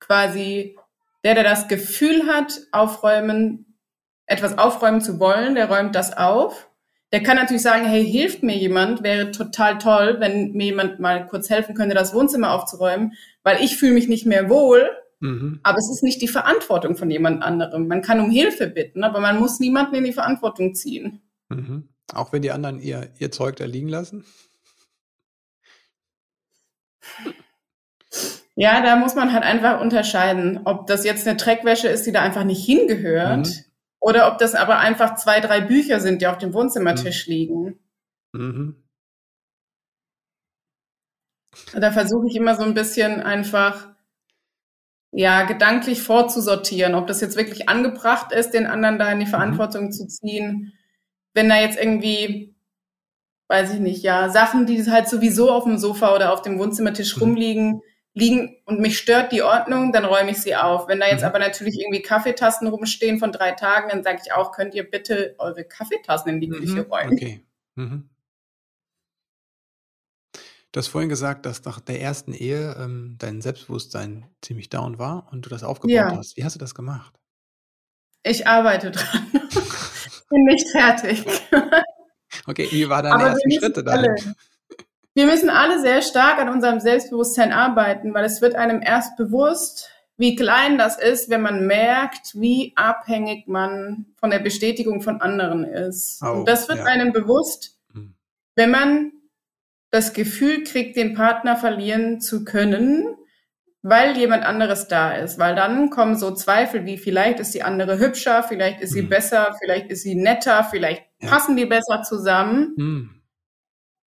Speaker 2: quasi, der, der das Gefühl hat, aufräumen, etwas aufräumen zu wollen, der räumt das auf. Der kann natürlich sagen, hey, hilft mir jemand, wäre total toll, wenn mir jemand mal kurz helfen könnte, das Wohnzimmer aufzuräumen, weil ich fühle mich nicht mehr wohl,
Speaker 3: Mhm.
Speaker 2: aber es ist nicht die Verantwortung von jemand anderem. Man kann um Hilfe bitten, aber man muss niemanden in die Verantwortung ziehen.
Speaker 3: Mhm. Auch wenn die anderen ihr, ihr Zeug da liegen lassen?
Speaker 2: Ja, da muss man halt einfach unterscheiden, ob das jetzt eine Dreckwäsche ist, die da einfach nicht hingehört,
Speaker 3: Mhm.
Speaker 2: Oder ob das aber einfach zwei, drei Bücher sind, die auf dem Wohnzimmertisch liegen.
Speaker 3: Mhm.
Speaker 2: Da versuche ich immer so ein bisschen einfach, ja, gedanklich vorzusortieren, ob das jetzt wirklich angebracht ist, den anderen da in die Verantwortung zu ziehen. Wenn da jetzt irgendwie, weiß ich nicht, ja, Sachen, die halt sowieso auf dem Sofa oder auf dem Wohnzimmertisch
Speaker 3: Mhm.
Speaker 2: rumliegen, liegen und mich stört die Ordnung, dann räume ich sie auf. Wenn da jetzt
Speaker 3: Mhm.
Speaker 2: aber natürlich irgendwie Kaffeetassen rumstehen von drei Tagen, dann sage ich auch, könnt ihr bitte eure Kaffeetassen in die Küche
Speaker 3: Mhm.
Speaker 2: räumen.
Speaker 3: Okay. Mhm. Du hast vorhin gesagt, dass nach der ersten Ehe ähm, dein Selbstbewusstsein ziemlich down war und du das aufgebaut
Speaker 2: Ja.
Speaker 3: hast. Wie hast du das gemacht?
Speaker 2: Ich arbeite dran. Bin nicht fertig.
Speaker 3: Okay, wie waren deine
Speaker 2: Aber
Speaker 3: ersten Schritte dahin?
Speaker 2: Wir müssen alle sehr stark an unserem Selbstbewusstsein arbeiten, weil es wird einem erst bewusst, wie klein das ist, wenn man merkt, wie abhängig man von der Bestätigung von anderen ist.
Speaker 3: Oh,
Speaker 2: Und das wird
Speaker 3: ja.
Speaker 2: einem bewusst,
Speaker 3: Mhm.
Speaker 2: wenn man das Gefühl kriegt, den Partner verlieren zu können, weil jemand anderes da ist. Weil dann kommen so Zweifel wie, vielleicht ist die andere hübscher, vielleicht ist sie
Speaker 3: Mhm.
Speaker 2: besser, vielleicht ist sie netter, vielleicht
Speaker 3: Ja.
Speaker 2: passen die besser zusammen.
Speaker 3: Mhm.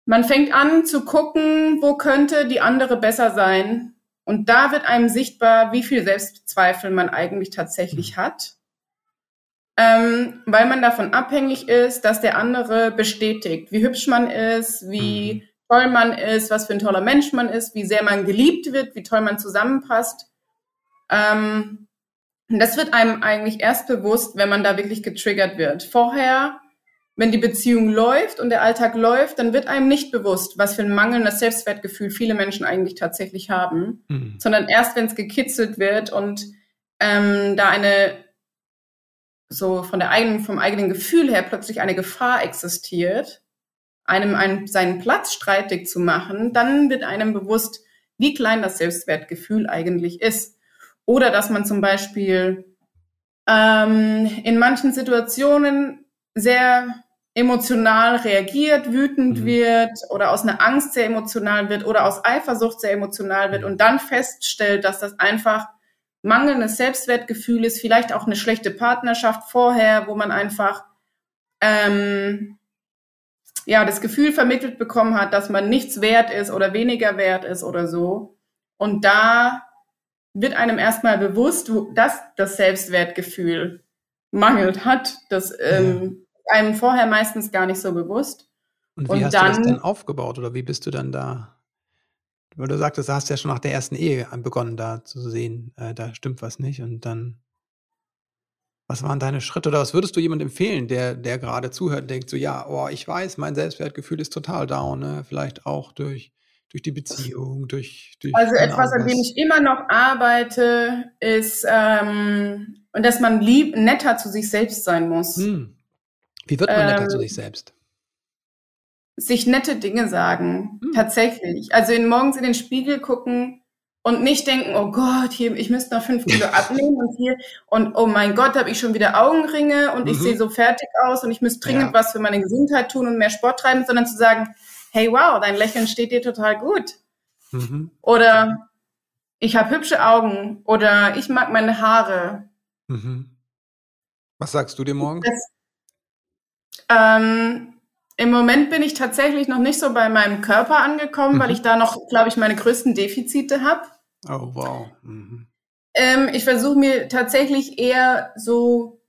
Speaker 2: Man fängt an zu gucken, wo könnte die andere besser sein. Und da wird einem sichtbar, wie viel Selbstzweifel man eigentlich tatsächlich hat. Ähm, weil man davon abhängig ist, dass der andere bestätigt, wie hübsch man ist, wie
Speaker 3: Mhm.
Speaker 2: toll man ist, was für ein toller Mensch man ist, wie sehr man geliebt wird, wie toll man zusammenpasst. Ähm, das wird einem eigentlich erst bewusst, wenn man da wirklich getriggert wird. Vorher, wenn die Beziehung läuft und der Alltag läuft, dann wird einem nicht bewusst, was für ein mangelndes Selbstwertgefühl viele Menschen eigentlich tatsächlich haben,
Speaker 3: Mhm.
Speaker 2: sondern erst, wenn es gekitzelt wird und ähm, da eine so von der eigenen, vom eigenen Gefühl her plötzlich eine Gefahr existiert, einem einen, seinen Platz streitig zu machen, dann wird einem bewusst, wie klein das Selbstwertgefühl eigentlich ist. Oder dass man zum Beispiel ähm, in manchen Situationen sehr emotional reagiert, wütend
Speaker 3: Mhm.
Speaker 2: wird oder aus einer Angst sehr emotional wird oder aus Eifersucht sehr emotional wird
Speaker 3: Mhm.
Speaker 2: und dann feststellt, dass das einfach mangelndes Selbstwertgefühl ist, vielleicht auch eine schlechte Partnerschaft vorher, wo man einfach ähm, ja das Gefühl vermittelt bekommen hat, dass man nichts wert ist oder weniger wert ist oder so. Und da wird einem erstmal bewusst, dass das Selbstwertgefühl mangelt hat. Das ähm, einem vorher meistens gar nicht so bewusst.
Speaker 3: Und wie
Speaker 2: Und
Speaker 3: hast du das
Speaker 2: dann-
Speaker 3: dann aufgebaut oder wie bist du dann da? Weil du sagtest, du hast ja schon nach der ersten Ehe begonnen, da zu sehen, äh, da stimmt was nicht und dann. Was waren deine Schritte oder was würdest du jemandem empfehlen, der, der gerade zuhört und denkt so, ja, oh, ich weiß, mein Selbstwertgefühl ist total down, ne? vielleicht auch durch, durch die Beziehung, durch, durch
Speaker 2: Also etwas, an dem ich immer noch arbeite, ist, ähm, dass man lieb, netter zu sich selbst sein muss. Hm.
Speaker 3: Wie wird man netter zu sich selbst?
Speaker 2: Sich nette Dinge sagen, hm. tatsächlich. Also in, morgens in den Spiegel gucken, und nicht denken, oh Gott, hier, ich müsste noch fünf Kilo abnehmen und hier und oh mein Gott, habe ich schon wieder Augenringe und mhm. ich sehe so fertig aus und ich müsste dringend ja. was für meine Gesundheit tun und mehr Sport treiben, sondern zu sagen, hey wow, dein Lächeln steht dir total gut. Mhm. Oder ich habe hübsche Augen oder ich mag meine Haare.
Speaker 3: Mhm. Was sagst du dir morgen? Das,
Speaker 2: ähm, im Moment bin ich tatsächlich noch nicht so bei meinem Körper angekommen, mhm. weil ich da noch, glaube ich, meine größten Defizite habe.
Speaker 3: Oh, wow. Mhm.
Speaker 2: Ähm, ich versuche mir tatsächlich eher so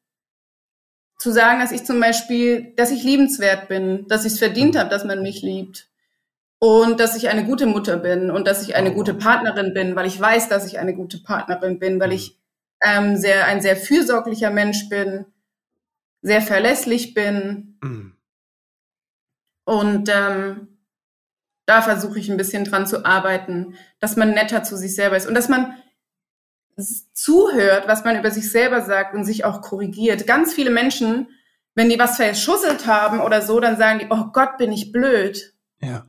Speaker 2: zu sagen, dass ich zum Beispiel, dass ich liebenswert bin, dass ich es verdient mhm. habe, dass man mich liebt. Und dass ich eine gute Mutter bin und dass ich eine oh, gute Partnerin bin, weil ich weiß, dass ich eine gute Partnerin bin, weil mhm. ich ähm, sehr, ein sehr fürsorglicher Mensch bin, sehr verlässlich bin. Mhm. Und ähm, da versuche ich ein bisschen dran zu arbeiten, dass man netter zu sich selber ist und dass man zuhört, was man über sich selber sagt und sich auch korrigiert. Ganz viele Menschen, wenn die was verschusselt haben oder so, dann sagen die, oh Gott, bin ich blöd.
Speaker 3: Ja.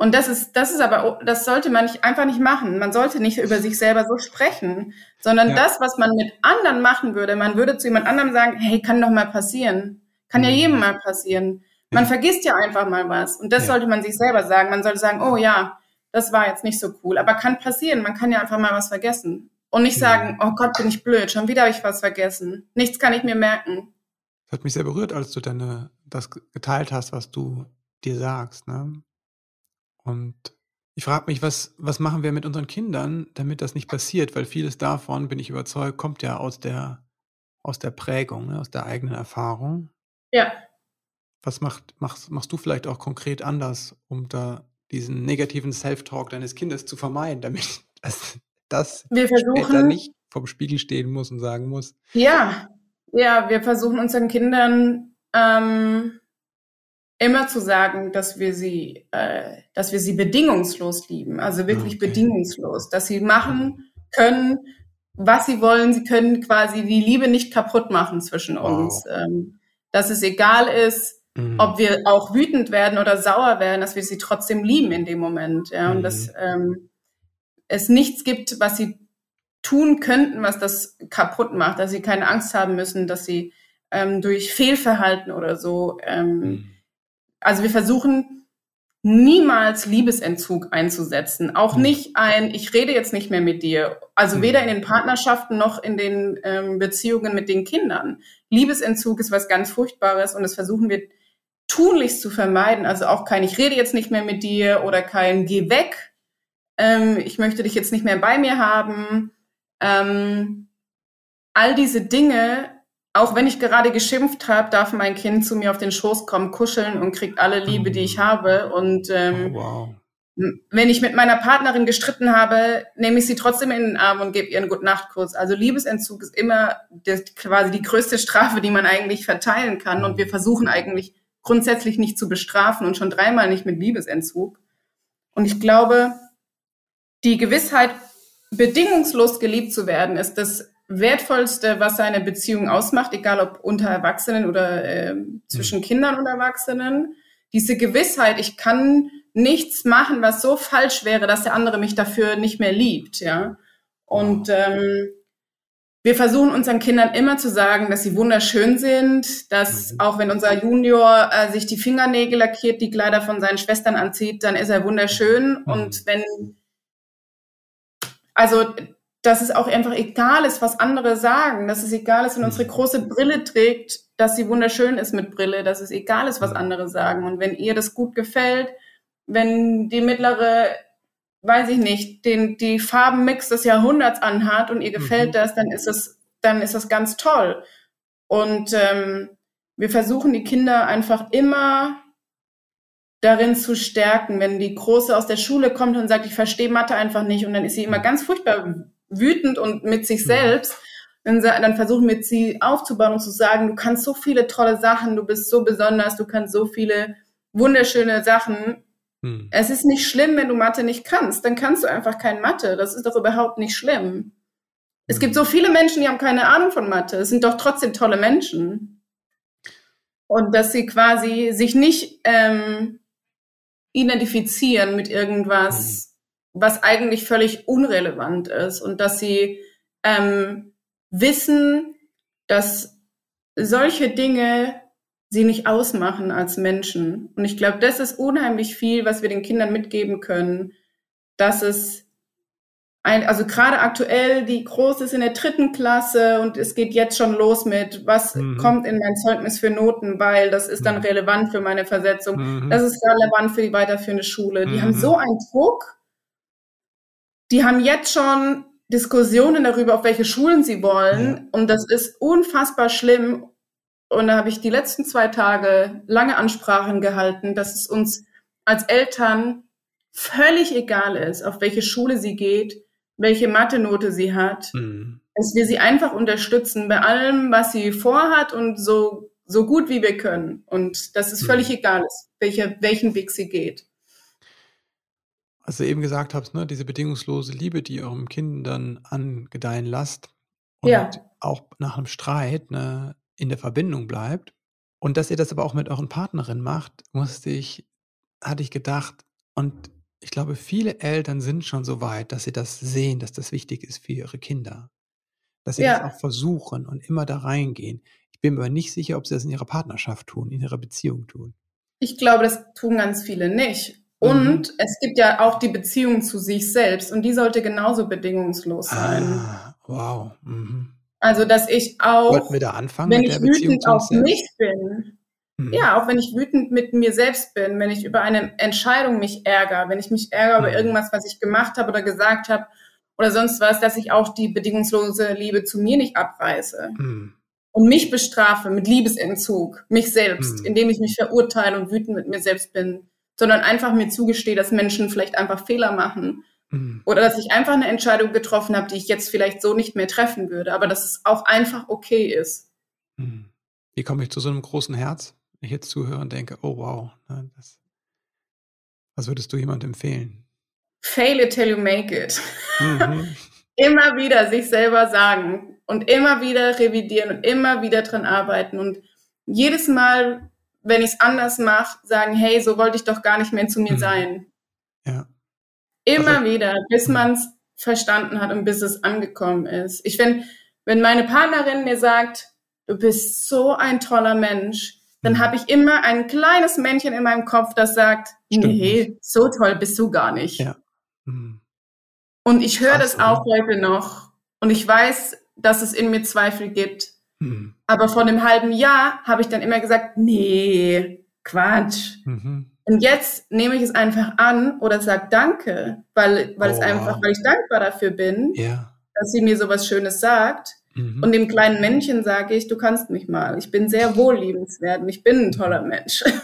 Speaker 2: Und das ist, das ist aber, das sollte man nicht, einfach nicht machen. Man sollte nicht über sich selber so sprechen, sondern ja. das, was man mit anderen machen würde, man würde zu jemand anderem sagen, hey, kann doch mal passieren. Kann ja mhm. jedem mal passieren. Man vergisst ja einfach mal was. Und das ja. sollte man sich selber sagen. Man sollte sagen, oh ja, das war jetzt nicht so cool. Aber kann passieren. Man kann ja einfach mal was vergessen. Und nicht sagen, oh Gott, bin ich blöd. Schon wieder habe ich was vergessen. Nichts kann ich mir merken.
Speaker 3: Das hat mich sehr berührt, als du deine, das geteilt hast, was du dir sagst. Ne? Und ich frage mich, was, was machen wir mit unseren Kindern, damit das nicht passiert? Weil vieles davon, bin ich überzeugt, kommt ja aus der, aus der Prägung, ne? aus der eigenen Erfahrung.
Speaker 2: Ja.
Speaker 3: Was macht, machst, machst du vielleicht auch konkret anders, um da diesen negativen Self-Talk deines Kindes zu vermeiden, damit das, das
Speaker 2: wir versuchen,
Speaker 3: nicht vom Spiegel stehen muss und sagen muss?
Speaker 2: Ja, ja, wir versuchen unseren Kindern ähm, immer zu sagen, dass wir sie, äh, dass wir sie bedingungslos lieben, also wirklich okay. bedingungslos, dass sie machen können, was sie wollen. Sie können quasi die Liebe nicht kaputt machen zwischen wow. uns. Ähm, dass es egal ist, Mhm. Ob wir auch wütend werden oder sauer werden, dass wir sie trotzdem lieben in dem Moment. Ja, und mhm. dass ähm, es nichts gibt, was sie tun könnten, was das kaputt macht, dass sie keine Angst haben müssen, dass sie ähm, durch Fehlverhalten oder so. Ähm, mhm. Also wir versuchen niemals Liebesentzug einzusetzen. Auch mhm. nicht ein, ich rede jetzt nicht mehr mit dir. Also mhm. weder in den Partnerschaften noch in den ähm, Beziehungen mit den Kindern. Liebesentzug ist was ganz Furchtbares und das versuchen wir tunlichst zu vermeiden. Also auch kein, ich rede jetzt nicht mehr mit dir oder kein, geh weg. Ähm, ich möchte dich jetzt nicht mehr bei mir haben. Ähm, all diese Dinge, auch wenn ich gerade geschimpft habe, darf mein Kind zu mir auf den Schoß kommen, kuscheln und kriegt alle Liebe, die ich mhm. habe. Und ähm, oh, wow. wenn ich mit meiner Partnerin gestritten habe, nehme ich sie trotzdem in den Arm und gebe ihr einen Gute-Nacht-Kurs. Also Liebesentzug ist immer das, quasi die größte Strafe, die man eigentlich verteilen kann. Und wir versuchen eigentlich grundsätzlich nicht zu bestrafen und schon dreimal nicht mit Liebesentzug. Und ich glaube, die Gewissheit, bedingungslos geliebt zu werden, ist das Wertvollste, was eine Beziehung ausmacht, egal ob unter Erwachsenen oder äh, zwischen mhm. Kindern und Erwachsenen. Diese Gewissheit, ich kann nichts machen, was so falsch wäre, dass der andere mich dafür nicht mehr liebt, ja. Und ähm, wir versuchen unseren Kindern immer zu sagen, dass sie wunderschön sind, dass mhm. auch wenn unser Junior äh, sich die Fingernägel lackiert, die Kleider von seinen Schwestern anzieht, dann ist er wunderschön. Mhm. Und wenn, also, dass es auch einfach egal ist, was andere sagen, dass es egal ist, wenn unsere mhm. große Brille trägt, dass sie wunderschön ist mit Brille, dass es egal ist, was mhm. andere sagen. Und wenn ihr das gut gefällt, wenn die mittlere weiß ich nicht, den, die Farbenmix des Jahrhunderts anhat und ihr gefällt mhm. das, dann ist es, dann ist das ganz toll. Und ähm, wir versuchen die Kinder einfach immer darin zu stärken, wenn die Große aus der Schule kommt und sagt, ich verstehe Mathe einfach nicht und dann ist sie immer ganz furchtbar wütend und mit sich selbst, dann, dann versuchen wir sie aufzubauen und zu sagen, du kannst so viele tolle Sachen, du bist so besonders, du kannst so viele wunderschöne Sachen. Hm. Es ist nicht schlimm, wenn du Mathe nicht kannst. Dann kannst du einfach kein Mathe. Das ist doch überhaupt nicht schlimm. Es gibt hm. so viele Menschen, die haben keine Ahnung von Mathe. Es sind doch trotzdem tolle Menschen. Und dass sie quasi sich nicht ähm, identifizieren mit irgendwas, hm. Was eigentlich völlig unrelevant ist. Und dass sie ähm, wissen, dass solche Dinge sie nicht ausmachen als Menschen. Und ich glaube, das ist unheimlich viel, was wir den Kindern mitgeben können, dass es ein, also gerade aktuell, die Große ist in der dritten Klasse und es geht jetzt schon los mit, was mhm. kommt in mein Zeugnis für Noten, weil das ist dann mhm. relevant für meine Versetzung. Mhm. Das ist relevant für die weiterführende Schule. Die haben mhm. so einen Druck. Die haben jetzt schon Diskussionen darüber, auf welche Schulen sie wollen. Und das ist unfassbar schlimm. Und da habe ich die letzten zwei Tage lange Ansprachen gehalten, dass es uns als Eltern völlig egal ist, auf welche Schule sie geht, welche Mathe-Note sie hat, mhm. dass wir sie einfach unterstützen bei allem, was sie vorhat und so, so gut wie wir können. Und dass es mhm. völlig egal ist, welche, welchen Weg sie geht.
Speaker 3: Was du eben gesagt hast, ne, diese bedingungslose Liebe, die eurem Kind dann angedeihen lasst und ja. auch nach einem Streit, ne, in der Verbindung bleibt. Und dass ihr das aber auch mit euren Partnerinnen macht, musste ich, hatte ich gedacht. Und ich glaube, viele Eltern sind schon so weit, dass sie das sehen, dass das wichtig ist für ihre Kinder. Dass sie ja. das auch versuchen und immer da reingehen. Ich bin mir aber nicht sicher, ob sie das in ihrer Partnerschaft tun, in ihrer Beziehung tun.
Speaker 2: Ich glaube, das tun ganz viele nicht. Und mhm. es gibt ja auch die Beziehung zu sich selbst und die sollte genauso bedingungslos sein. Ah,
Speaker 3: wow. Mhm.
Speaker 2: Also, dass ich auch,
Speaker 3: Wollten wir da anfangen
Speaker 2: wenn ich wütend auf mich bin, mhm. ja, auch wenn ich wütend mit mir selbst bin, wenn ich über eine Entscheidung mich ärgere, wenn ich mich ärgere mhm. über irgendwas, was ich gemacht habe oder gesagt habe oder sonst was, dass ich auch die bedingungslose Liebe zu mir nicht abreiße. Mhm. Und mich bestrafe mit Liebesentzug, mich selbst, mhm. indem ich mich verurteile und wütend mit mir selbst bin, sondern einfach mir zugestehe, dass Menschen vielleicht einfach Fehler machen Mhm. Oder dass ich einfach eine Entscheidung getroffen habe, die ich jetzt vielleicht so nicht mehr treffen würde, aber dass es auch einfach okay ist.
Speaker 3: Mhm. Wie komme ich zu so einem großen Herz? Wenn ich jetzt zuhöre und denke, oh wow, ne, das, was würdest du jemandem empfehlen?
Speaker 2: Fail it till you make it. Mhm. immer wieder sich selber sagen und immer wieder revidieren und immer wieder dran arbeiten und jedes Mal, wenn ich es anders mache, sagen, hey, so wollte ich doch gar nicht mehr zu mir mhm. sein.
Speaker 3: Ja.
Speaker 2: Immer also, wieder, bis hm. man es verstanden hat und bis es angekommen ist. Ich finde, wenn meine Partnerin mir sagt, du bist so ein toller Mensch, dann mhm. habe ich immer ein kleines Männchen in meinem Kopf, das sagt, Stimmt nee, so toll bist du gar nicht.
Speaker 3: Ja. Mhm.
Speaker 2: Und ich höre das auch heute noch. Und ich weiß, dass es in mir Zweifel gibt. Mhm. Aber vor einem halben Jahr habe ich dann immer gesagt, nee, Quatsch. Mhm. Und jetzt nehme ich es einfach an oder sage Danke, weil, weil oh, es einfach, weil ich dankbar dafür bin,
Speaker 3: ja.
Speaker 2: dass sie mir sowas Schönes sagt. Mhm. Und dem kleinen Männchen sage ich, du kannst mich mal. Ich bin sehr wohlliebenswert und ich bin ein toller Mensch.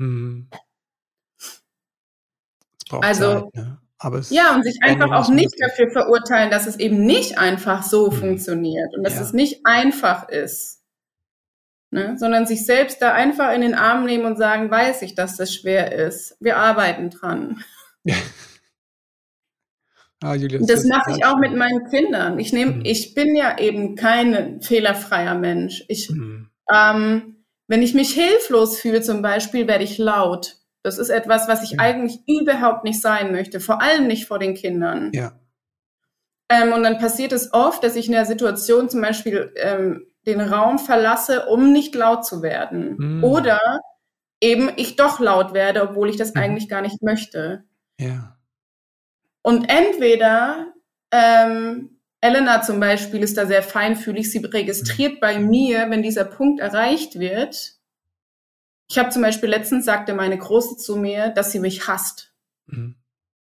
Speaker 2: Mhm. also,
Speaker 3: Zeit, ne?
Speaker 2: Ja, und sich einfach auch nicht dafür verurteilen, dass es eben nicht einfach so mhm. funktioniert und dass ja. es nicht einfach ist. Ne? Sondern sich selbst da einfach in den Arm nehmen und sagen, weiß ich, dass das schwer ist. Wir arbeiten dran. Ja. Ah, Julia, das, das mache ich auch mit meinen Kindern. Ich nehme, mhm. ich bin ja eben kein fehlerfreier Mensch. Ich, mhm. ähm, wenn ich mich hilflos fühle, zum Beispiel, werde ich laut. Das ist etwas, was ich ja. eigentlich überhaupt nicht sein möchte, vor allem nicht vor den Kindern.
Speaker 3: Ja.
Speaker 2: Ähm, und dann passiert es oft, dass ich in der Situation zum Beispiel ähm, den Raum verlasse, um nicht laut zu werden. Mhm. Oder eben ich doch laut werde, obwohl ich das mhm. eigentlich gar nicht möchte.
Speaker 3: Ja.
Speaker 2: Und entweder ähm, Elena zum Beispiel ist da sehr feinfühlig, sie registriert mhm. bei mir, wenn dieser Punkt erreicht wird. Ich habe zum Beispiel letztens sagte meine Große zu mir, dass sie mich hasst. Mhm.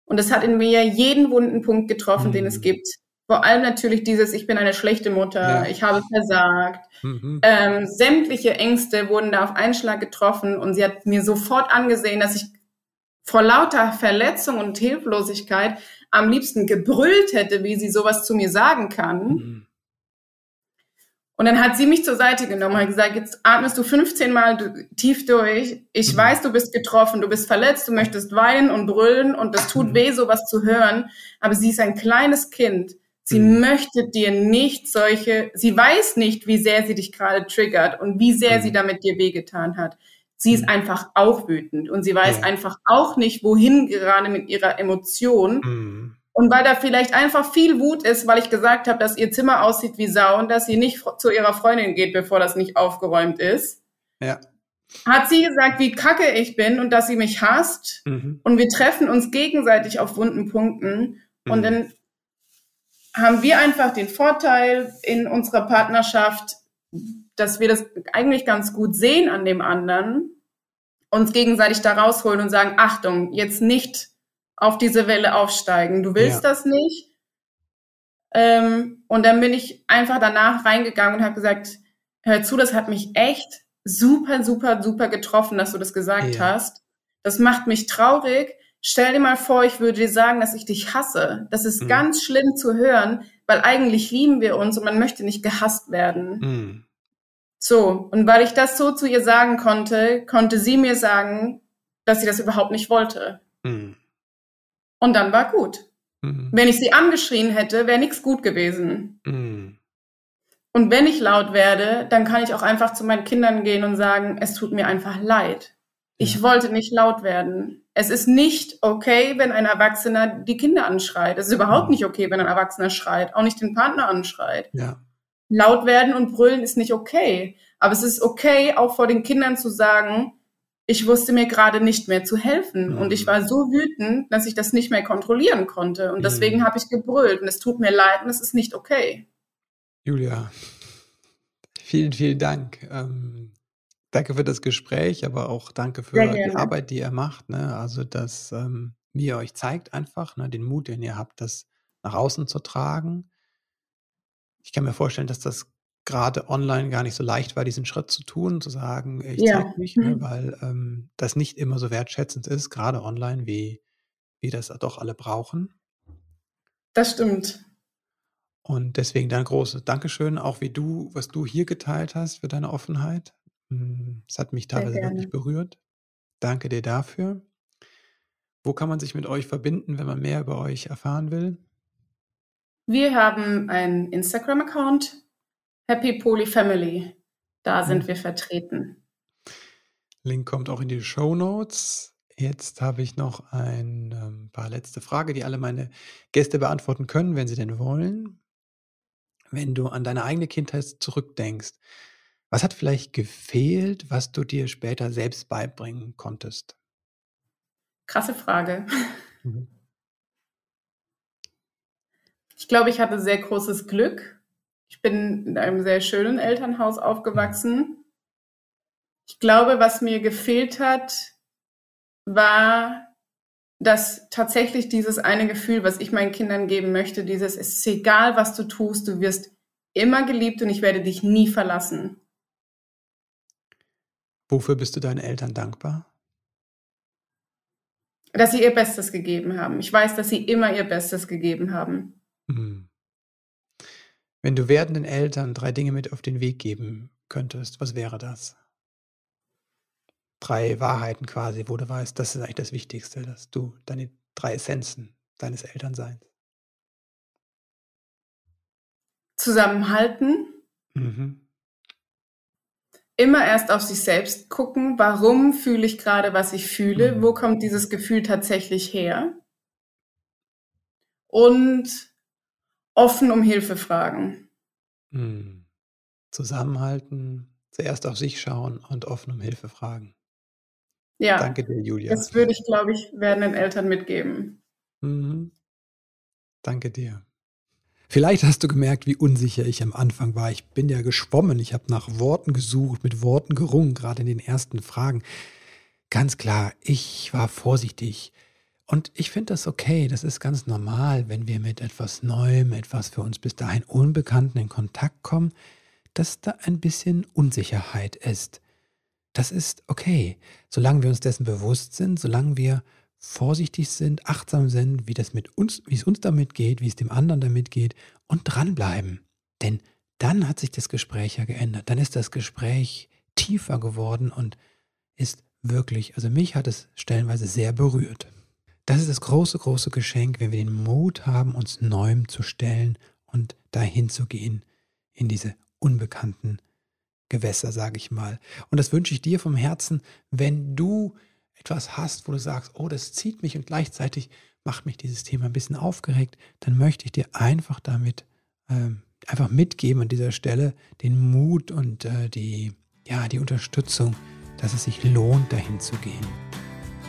Speaker 2: Und das hat in mir jeden wunden Punkt getroffen, den es mhm. gibt. Vor allem natürlich dieses, ich bin eine schlechte Mutter, ja. ich habe versagt. Mhm. Ähm, sämtliche Ängste wurden da auf einen Schlag getroffen und sie hat mir sofort angesehen, dass ich vor lauter Verletzung und Hilflosigkeit am liebsten gebrüllt hätte, wie sie sowas zu mir sagen kann. Mhm. Und dann hat sie mich zur Seite genommen und hat gesagt, jetzt atmest du 15 Mal tief durch. Ich mhm. weiß, du bist getroffen, du bist verletzt, du möchtest weinen und brüllen und es tut mhm. weh, sowas zu hören. Aber sie ist ein kleines Kind. Sie mhm. möchte dir nicht solche, sie weiß nicht, wie sehr sie dich gerade triggert und wie sehr sie mhm. damit dir wehgetan hat. Sie ist mhm. einfach auch wütend und sie weiß ja. einfach auch nicht, wohin gerade mit ihrer Emotion. Und weil da vielleicht einfach viel Wut ist, weil ich gesagt habe, dass ihr Zimmer aussieht wie Sau und dass sie nicht zu ihrer Freundin geht, bevor das nicht aufgeräumt ist. Ja. Hat sie gesagt, wie kacke ich bin und dass sie mich hasst. Mhm. Und wir treffen uns gegenseitig auf wunden Punkten. Mhm. Und dann haben wir einfach den Vorteil in unserer Partnerschaft, dass wir das eigentlich ganz gut sehen an dem anderen, uns gegenseitig da rausholen und sagen, Achtung, jetzt nicht auf diese Welle aufsteigen. Du willst ja. das nicht. Ähm, und dann bin ich einfach danach reingegangen und habe gesagt, hör zu, das hat mich echt super, super, super getroffen, dass du das gesagt ja. hast. Das macht mich traurig. Stell dir mal vor, ich würde dir sagen, dass ich dich hasse. Das ist mhm. ganz schlimm zu hören, weil eigentlich lieben wir uns und man möchte nicht gehasst werden. Mhm. So, und weil ich das so zu ihr sagen konnte, konnte sie mir sagen, dass sie das überhaupt nicht wollte. Mhm. Und dann war gut. Mhm. Wenn ich sie angeschrien hätte, wäre nichts gut gewesen. Mhm. Und wenn ich laut werde, dann kann ich auch einfach zu meinen Kindern gehen und sagen, es tut mir einfach leid. Ich ja. wollte nicht laut werden. Es ist nicht okay, wenn ein Erwachsener die Kinder anschreit. Es ist überhaupt mhm. nicht okay, wenn ein Erwachsener schreit, auch nicht den Partner anschreit. Ja. Laut werden und brüllen ist nicht okay. Aber es ist okay, auch vor den Kindern zu sagen, ich wusste mir gerade nicht mehr zu helfen. Und ich war so wütend, dass ich das nicht mehr kontrollieren konnte. Und deswegen mhm. habe ich gebrüllt. Und es tut mir leid und es ist nicht okay.
Speaker 3: Julia, vielen, vielen Dank. Ähm, danke für das Gespräch, aber auch danke für die Arbeit, die ihr macht. Ne? Also, dass ähm, mir euch zeigt einfach ne, den Mut, den ihr habt, das nach außen zu tragen. Ich kann mir vorstellen, dass das gerade online gar nicht so leicht war, diesen Schritt zu tun, zu sagen, ich ja. zeige mich, ne, mhm. weil ähm, das nicht immer so wertschätzend ist, gerade online, wie wir das doch alle brauchen.
Speaker 2: Das stimmt.
Speaker 3: Und deswegen dein großes Dankeschön, auch wie du, was du hier geteilt hast für deine Offenheit. Hm, es hat mich teilweise wirklich berührt. Danke dir dafür. Wo kann man sich mit euch verbinden, wenn man mehr über euch erfahren will?
Speaker 2: Wir haben einen Instagram-Account, Happy Poly Family. Da sind mhm. wir vertreten.
Speaker 3: Link kommt auch in die Show Notes. Jetzt habe ich noch ein ähm, paar letzte Fragen, die alle meine Gäste beantworten können, wenn sie denn wollen. Wenn du an deine eigene Kindheit zurückdenkst, was hat vielleicht gefehlt, was du dir später selbst beibringen konntest?
Speaker 2: Krasse Frage. Mhm. Ich glaube, ich hatte sehr großes Glück ich bin in einem sehr schönen Elternhaus aufgewachsen. Ich glaube, was mir gefehlt hat, war dass tatsächlich dieses eine Gefühl, was ich meinen Kindern geben möchte, dieses, es ist egal, was du tust, du wirst immer geliebt und ich werde dich nie verlassen.
Speaker 3: Wofür bist du deinen Eltern dankbar?
Speaker 2: Dass sie ihr Bestes gegeben haben. Ich weiß, dass sie immer ihr Bestes gegeben haben. Mhm.
Speaker 3: Wenn du werdenden Eltern drei Dinge mit auf den Weg geben könntest, was wäre das? Drei Wahrheiten quasi, wo du weißt, das ist eigentlich das Wichtigste, dass du deine drei Essenzen deines Elternseins.
Speaker 2: Zusammenhalten. Mhm. Immer erst auf sich selbst gucken, warum fühle ich gerade, was ich fühle, mhm. wo kommt dieses Gefühl tatsächlich her? Und offen um Hilfe fragen.
Speaker 3: Hm. Zusammenhalten, zuerst auf sich schauen und offen um Hilfe fragen.
Speaker 2: Ja. Danke dir, Julia. Das würde ich, glaube ich, werdenden Eltern mitgeben. Mhm.
Speaker 3: Danke dir. Vielleicht hast du gemerkt, wie unsicher ich am Anfang war. Ich bin ja geschwommen. Ich habe nach Worten gesucht, mit Worten gerungen, gerade in den ersten Fragen. Ganz klar, ich war vorsichtig. Und ich finde das okay, das ist ganz normal, wenn wir mit etwas Neuem, etwas für uns bis dahin Unbekannten in Kontakt kommen, dass da ein bisschen Unsicherheit ist. Das ist okay, solange wir uns dessen bewusst sind, solange wir vorsichtig sind, achtsam sind, wie das mit uns, wie es uns damit geht, wie es dem anderen damit geht und dranbleiben. Denn dann hat sich das Gespräch ja geändert. Dann ist das Gespräch tiefer geworden und ist wirklich, also mich hat es stellenweise sehr berührt. Das ist das große, große Geschenk, wenn wir den Mut haben, uns neuem zu stellen und dahin zu gehen in diese unbekannten Gewässer, sage ich mal. Und das wünsche ich dir vom Herzen, wenn du etwas hast, wo du sagst, oh, das zieht mich und gleichzeitig macht mich dieses Thema ein bisschen aufgeregt, dann möchte ich dir einfach damit ähm, einfach mitgeben an dieser Stelle den Mut und äh, die, ja, die Unterstützung, dass es sich lohnt, dahin zu gehen.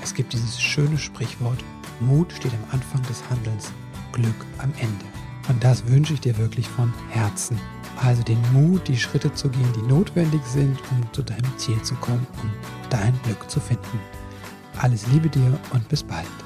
Speaker 3: Es gibt dieses schöne Sprichwort, Mut steht am Anfang des Handelns, Glück am Ende. Und das wünsche ich dir wirklich von Herzen. Also den Mut, die Schritte zu gehen, die notwendig sind, um zu deinem Ziel zu kommen und dein Glück zu finden. Alles Liebe dir und bis bald.